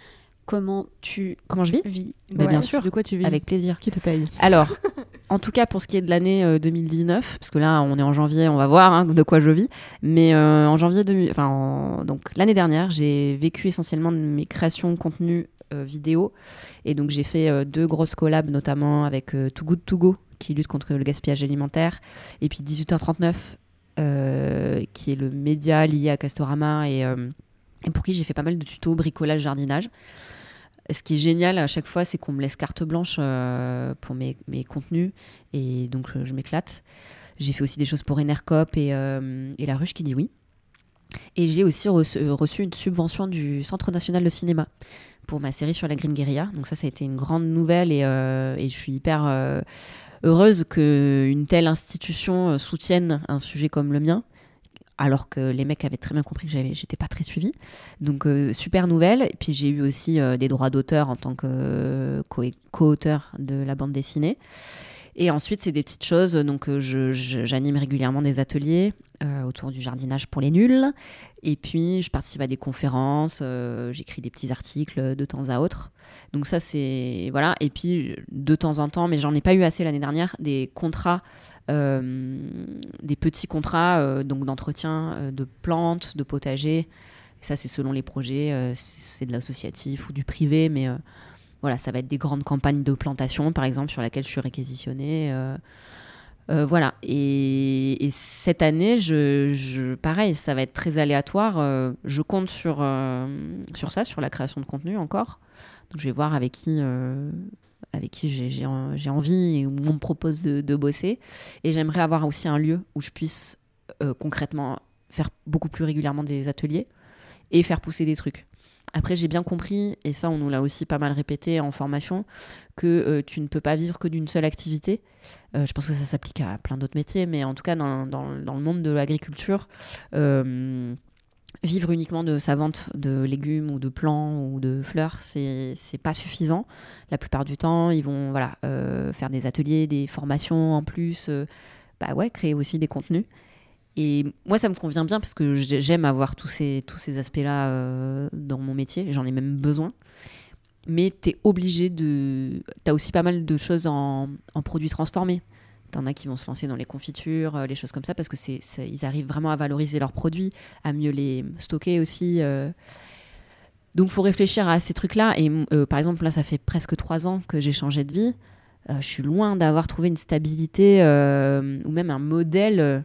comment tu Comment je vis vis. Mais Ouais. bien sûr. De quoi tu vis Avec plaisir. Qui te paye Alors, (laughs) en tout cas pour ce qui est de l'année euh, 2019, parce que là on est en janvier, on va voir hein, de quoi je vis. Mais euh, en janvier, 2000 enfin en- donc l'année dernière, j'ai vécu essentiellement de mes créations de contenu euh, vidéo, et donc j'ai fait euh, deux grosses collabs, notamment avec euh, Too Good To Go qui lutte contre le gaspillage alimentaire, et puis 18h39 euh, qui est le média lié à Castorama et, euh, et pour qui j'ai fait pas mal de tutos bricolage jardinage. Ce qui est génial à chaque fois, c'est qu'on me laisse carte blanche euh, pour mes, mes contenus et donc je, m'éclate. J'ai fait aussi des choses pour Enercop et, euh, et La Ruche qui dit oui. Et j'ai aussi reçu, une subvention du Centre national de cinéma pour ma série sur la Green Guerilla. Donc ça, ça a été une grande nouvelle et, euh, et je suis hyper euh, heureuse qu'une telle institution soutienne un sujet comme le mien alors que les mecs avaient très bien compris que j'avais, j'étais pas très suivie. Donc euh, super nouvelle. Et puis j'ai eu aussi euh, des droits d'auteur en tant que euh, co- co-auteur de la bande dessinée. Et ensuite c'est des petites choses. Donc je- j'anime régulièrement des ateliers autour du jardinage pour les nuls. Et puis je participe à des conférences. j'écris des petits articles de temps à autre. Donc ça c'est voilà. Et puis de temps en temps, mais j'en ai pas eu assez l'année dernière, des contrats des petits contrats euh, donc d'entretien euh, de plantes, de potagers. Ça, c'est selon les projets, euh, c'est de l'associatif ou du privé, mais euh, voilà, ça va être des grandes campagnes de plantation, par exemple, sur laquelle je suis réquisitionnée. euh, euh, voilà. Et, et cette année, je, pareil, ça va être très aléatoire. euh, je compte sur, euh, sur ça, sur la création de contenu encore. Donc, je vais voir avec qui, euh, avec qui j'ai- j'ai en- j'ai envie et où on me propose de, bosser. Et j'aimerais avoir aussi un lieu où je puisse euh, concrètement faire beaucoup plus régulièrement des ateliers et faire pousser des trucs. Après, j'ai bien compris, et ça, on nous l'a aussi pas mal répété en formation, que euh, tu ne peux pas vivre que d'une seule activité. Euh, je pense que ça s'applique à plein d'autres métiers, mais en tout cas, dans, dans- dans le monde de l'agriculture, vivre uniquement de sa vente de légumes ou de plants ou de fleurs, c'est pas suffisant. La plupart du temps, ils vont voilà, euh, faire des ateliers, des formations en plus, euh, bah ouais, créer aussi des contenus. Et moi, ça me convient bien parce que j'ai- j'aime avoir tous ces, tous ces aspects-là euh, dans mon métier. J'en ai même besoin. Mais tu es obligé de. Tu as aussi pas mal de choses en, en produits transformés. T'en as qui vont se lancer dans les confitures, euh, les choses comme ça, parce que c'est, ils arrivent vraiment à valoriser leurs produits, à mieux les stocker aussi. euh. Donc, faut réfléchir à ces trucs-là. Et euh, par exemple, là, ça fait presque trois ans que j'ai changé de vie. Euh, je suis loin d'avoir trouvé une stabilité ou même un modèle.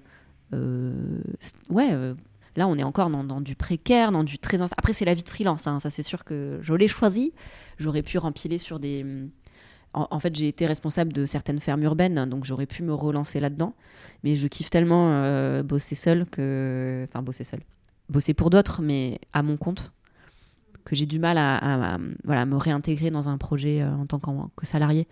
ouais, là, on est encore dans, du précaire, dans du très. Après, c'est la vie de freelance. hein, ça, c'est sûr que je l'ai choisi. J'aurais pu rempiler sur des. En, fait, j'ai été responsable de certaines fermes urbaines, donc j'aurais pu me relancer là-dedans. Mais je kiffe tellement euh, bosser seul que. Enfin, bosser seul. Bosser pour d'autres, mais à mon compte, que j'ai du mal à, voilà, me réintégrer dans un projet euh, en tant que salarié.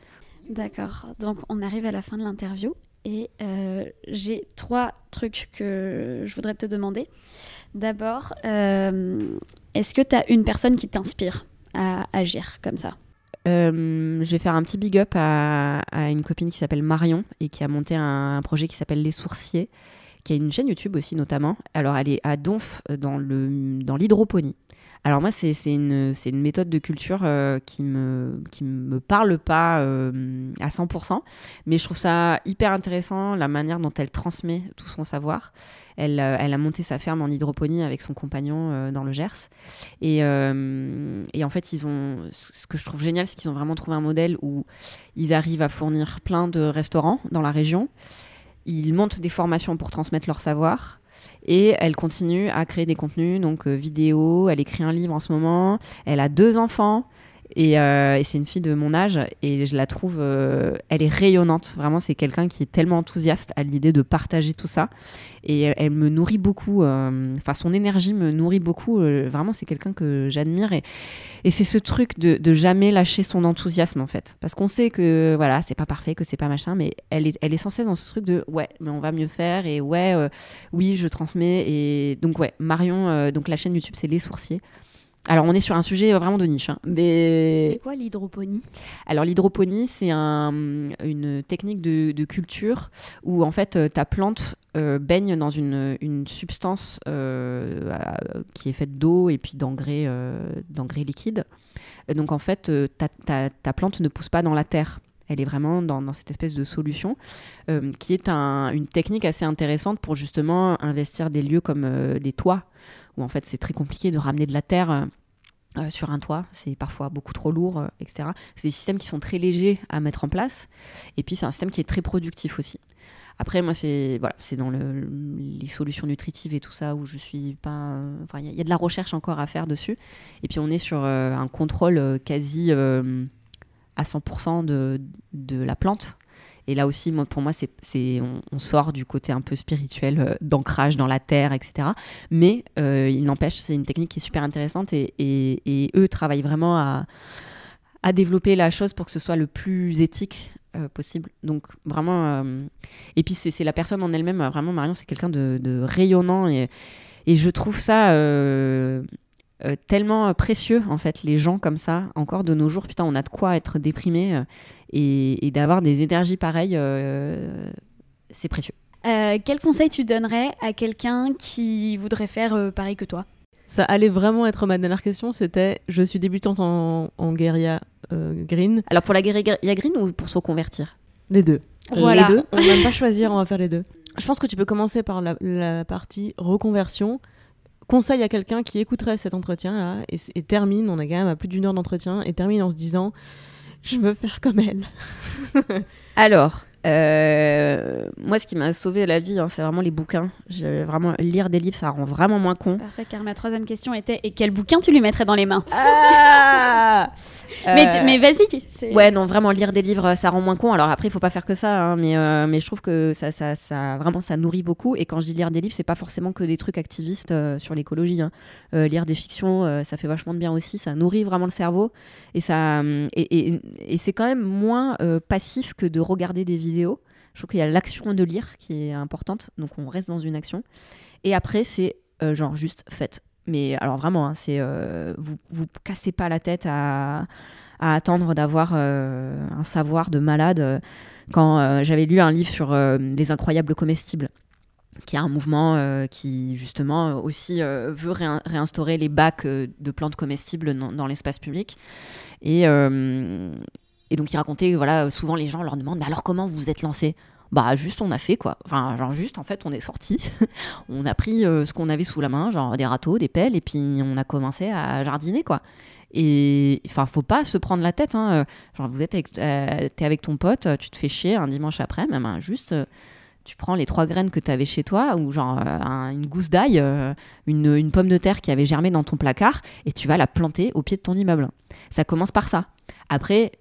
D'accord. Donc, on arrive à la fin de l'interview et euh, j'ai trois trucs que je voudrais te demander. D'abord, est-ce que tu as une personne qui t'inspire à agir comme ça? Je vais faire un petit big up à, à une copine qui s'appelle Marion et qui a monté un, un projet qui s'appelle Les Sourciers, qui a une chaîne YouTube aussi notamment. Alors elle est à Donf euh, dans le dans l'hydroponie. Alors moi c'est une méthode de culture euh, qui me me parle pas euh, à 100%, mais je trouve ça hyper intéressant la manière dont elle transmet tout son savoir. Elle, euh, a monté sa ferme en hydroponie avec son compagnon dans le Gers. Et, en fait, ce que je trouve génial, c'est qu'ils ont vraiment trouvé un modèle où ils arrivent à fournir plein de restaurants dans la région. Ils montent des formations pour transmettre leur savoir. Et elle continue à créer des contenus, donc euh, vidéo. Elle écrit un livre en ce moment. Elle a deux enfants. Et, euh, c'est une fille de mon âge et je la trouve, euh, elle est rayonnante. Vraiment, c'est quelqu'un qui est tellement enthousiaste à l'idée de partager tout ça. Et elle, elle me nourrit beaucoup. euh, Enfin, son énergie me nourrit beaucoup. euh, vraiment, c'est quelqu'un que j'admire. Et, c'est ce truc de, jamais lâcher son enthousiasme, en fait. Parce qu'on sait que, voilà, c'est pas parfait, que c'est pas machin, mais elle est, elle est sans cesse dans ce truc de, ouais, mais on va mieux faire. Et ouais, euh, oui, je transmets. Et donc, ouais, Marion, euh, donc la chaîne YouTube, c'est Les Sourciers. Alors, on est sur un sujet vraiment de niche. hein, mais... C'est quoi l'hydroponie? Alors l'hydroponie, c'est un- une technique de, de culture où en fait euh, ta plante euh, baigne dans une, une substance euh, qui est faite d'eau et puis d'engrais euh, d'engrais. Et donc en fait, ta, ta- ta plante ne pousse pas dans la terre. Elle est vraiment dans, dans cette espèce de solution qui est un- une technique assez intéressante pour justement investir des lieux comme des toits où en fait c'est très compliqué de ramener de la terre. euh, euh, sur un toit, c'est parfois beaucoup trop lourd, euh, etc. C'est des systèmes qui sont très légers à mettre en place, et puis c'est un système qui est très productif aussi. Après, moi, c'est voilà, c'est dans le, les solutions nutritives et tout ça où je suis pas. euh, il y, y a de la recherche encore à faire dessus. Et puis, on est sur euh, un contrôle quasi à 100% de, de la plante. Et là aussi, pour moi, on, sort du côté un peu spirituel euh, d'ancrage dans la terre, etc. Mais euh, il n'empêche, c'est une technique qui est super intéressante et, eux travaillent vraiment à, développer la chose pour que ce soit le plus éthique euh, possible. Donc vraiment, et puis c'est, la personne en elle-même, vraiment Marion, c'est quelqu'un de, rayonnant et, je trouve ça tellement précieux en fait, les gens comme ça, encore de nos jours, putain, on a de quoi être déprimé et, et d'avoir des énergies pareilles, euh, c'est précieux. Euh, Quel conseil tu donnerais à quelqu'un qui voudrait faire euh, pareil que toi? Ça allait vraiment être ma dernière question, c'était je suis débutante en, en guérilla euh, green. Alors pour la guérilla green ou pour se reconvertir Les deux. Voilà. Les deux. On va pas choisir, on va faire les deux. (laughs) Je pense que tu peux commencer par la, la partie reconversion. Conseil à quelqu'un qui écouterait cet entretien là et, et termine, on a quand même à plus d'une heure d'entretien, et termine en se disant je veux faire comme elle. (laughs) Alors, euh, moi, ce qui m'a sauvé la vie, hein, c'est vraiment les bouquins. Vraiment lire des livres, ça rend vraiment moins con. Parfait, car ma troisième question était et quel bouquin tu lui mettrais dans les mains? Ah Mais, Euh, mais vas-y. Ouais, non, vraiment lire des livres, ça rend moins con. Alors après, il faut pas faire que ça, hein, mais euh, mais je trouve que ça, ça, ça, vraiment, ça nourrit beaucoup. Et quand je dis lire des livres, c'est pas forcément que des trucs activistes sur l'écologie. hein. Lire des fictions, ça fait vachement de bien aussi. Ça nourrit vraiment le cerveau et ça, hum, et, et, et c'est quand même moins passif que de regarder des vidéos. Je trouve qu'il y a l'action de lire qui est importante, donc on reste dans une action. Et après, c'est euh, genre juste faites. Mais alors vraiment, hein, c'est euh, vous vous cassez pas la tête à, attendre d'avoir euh, un savoir de malade. Quand j'avais lu un livre sur les incroyables comestibles, qui est un mouvement qui justement aussi veut réin- réinstaurer les bacs de plantes comestibles dans, dans l'espace public. Et, et donc il racontait, voilà, souvent les gens leur demandent, mais alors comment vous vous êtes lancé? Bah juste on a fait quoi enfin genre juste en fait on est sorti (laughs) on a pris euh, ce qu'on avait sous la main genre des râteaux des pelles et puis on a commencé à jardiner quoi et enfin faut pas se prendre la tête hein. genre vous êtes avec, euh, avec ton pote tu te fais chier un dimanche après même hein, juste euh, tu prends les trois graines que tu avais chez toi, ou genre euh, un- une gousse d'ail, euh, une pomme de terre qui avait germé dans ton placard, et tu vas la planter au pied de ton immeuble. Ça commence par ça. Après,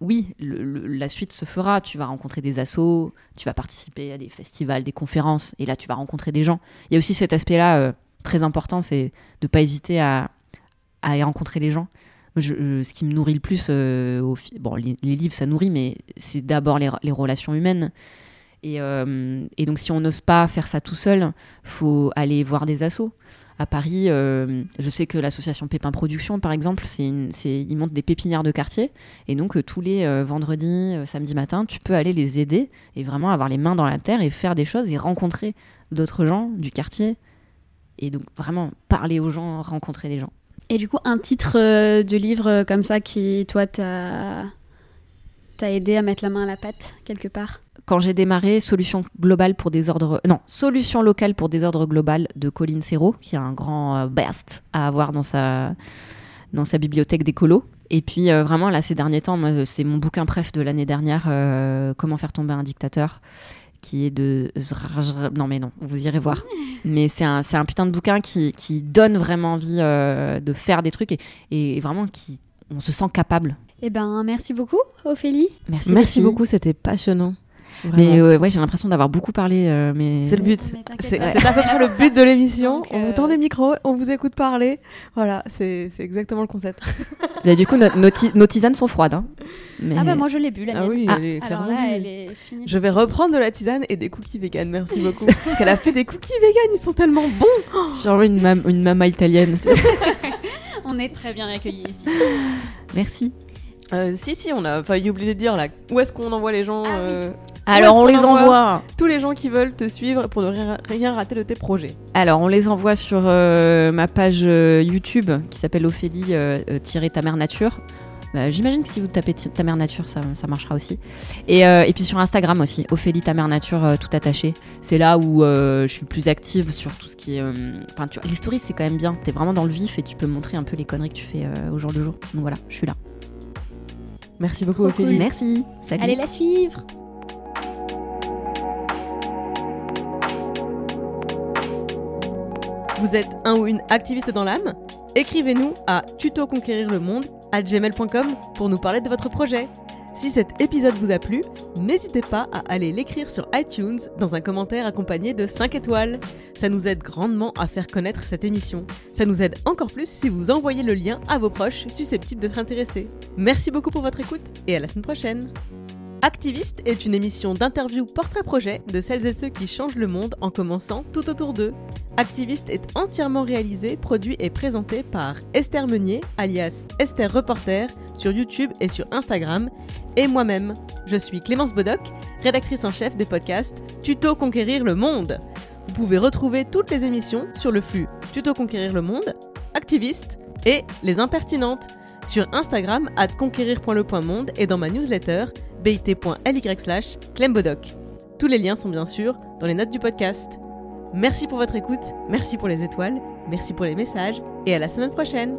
oui, la suite se fera. Tu vas rencontrer des assos, tu vas participer à des festivals, des conférences, et là, tu vas rencontrer des gens. Il y a aussi cet aspect-là euh, très important, c'est de pas hésiter à, à y rencontrer les gens. Je- euh, ce qui me nourrit le plus, euh, au bon, les, livres, ça nourrit, mais c'est d'abord les, relations humaines. Et, et donc, si on n'ose pas faire ça tout seul, faut aller voir des assos. À Paris, euh, je sais que l'association Pépin Production, par exemple, c'est ils montent des pépinières de quartier. Et donc, euh, tous les euh, vendredis, samedi matin, tu peux aller les aider et vraiment avoir les mains dans la terre et faire des choses et rencontrer d'autres gens du quartier. Et donc, vraiment parler aux gens, rencontrer des gens. Et du coup, un titre de livre comme ça qui, toi, t'a t'a aidé à mettre la main à la pâte quelque part? Quand j'ai démarré Solution globale pour désordre non Solution locale pour désordre global de Colline Serrault qui a un grand euh, best à avoir dans sa dans sa bibliothèque d'écolo et puis euh, vraiment là ces derniers temps moi, c'est mon bouquin préf de l'année dernière euh, comment faire tomber un dictateur qui est de non mais non vous irez voir (laughs) mais c'est un, c'est un putain de bouquin qui, qui donne vraiment envie euh, de faire des trucs et, et vraiment qui on se sent capable. Eh ben, merci beaucoup, Ophélie. Merci. Merci beaucoup, c'était passionnant. Mais euh, ouais, j'ai l'impression d'avoir beaucoup parlé, euh, mais C'est le but. Mais C'est à peu près le but de l'émission. On vous euh, tend des micros, on vous écoute parler. Voilà, c'est c'est exactement le concept. (laughs) Bah, du coup, no- nos, ti- nos tisanes sont froides. hein. Mais... Ah bah moi je l'ai bu la Ah oui, Ah. elle est clairement là, elle est finie. Je vais reprendre de la tisane et des cookies vegan, merci (laughs) beaucoup. Parce qu'elle a fait des cookies vegan, ils sont tellement bons. (gasps) Genre une, mam- une mama italienne. (laughs) On est très bien accueillis ici. Merci. Euh, si, si, on a failli oublier de dire là, où est-ce qu'on envoie les gens Ah oui. Alors, on les envoie. Tous les gens qui veulent te suivre pour ne rien, rien rater de tes projets. Alors, on les envoie sur euh, ma page euh, YouTube qui s'appelle Ophélie tirer ta mère nature. Bah, J'imagine que si vous tapez ta mère nature, ça, ça marchera aussi. Et, euh, et puis sur Instagram aussi, Ophélie ta mère nature, euh, tout attaché. C'est là où euh, je suis plus active sur tout ce qui est. euh, Enfin, les stories, c'est quand même bien. T'es vraiment dans le vif et tu peux montrer un peu les conneries que tu fais euh, au jour le jour. Donc voilà, je suis là. Merci beaucoup, Trop Ophélie. cool. Merci. Salut. Allez la suivre. Vous êtes un ou une activiste dans l'âme? Écrivez-nous à tutoconquérirlemonde à gmail.com pour nous parler de votre projet. Si cet épisode vous a plu, n'hésitez pas à aller l'écrire sur iTunes dans un commentaire accompagné de 5 étoiles. Ça nous aide grandement à faire connaître cette émission. Ça nous aide encore plus si vous envoyez le lien à vos proches susceptibles d'être intéressés. Merci beaucoup pour votre écoute et à la semaine prochaine. Activiste est une émission d'interview portrait-projet de celles et ceux qui changent le monde en commençant tout autour d'eux. Activiste est entièrement réalisé, produit et présenté par Esther Meunier, alias Esther Reporter, sur YouTube et sur Instagram, et moi-même. Je suis Clémence Bodoc, rédactrice en chef des podcasts Tuto Conquérir le Monde. Vous pouvez retrouver toutes les émissions sur le flux Tuto Conquérir le Monde, Activiste et Les Impertinentes sur Instagram at conquérir.le.monde et dans ma newsletter bit.ly slash clembodoc. Tous les liens sont bien sûr dans les notes du podcast. Merci pour votre écoute, merci pour les étoiles, merci pour les messages et à la semaine prochaine.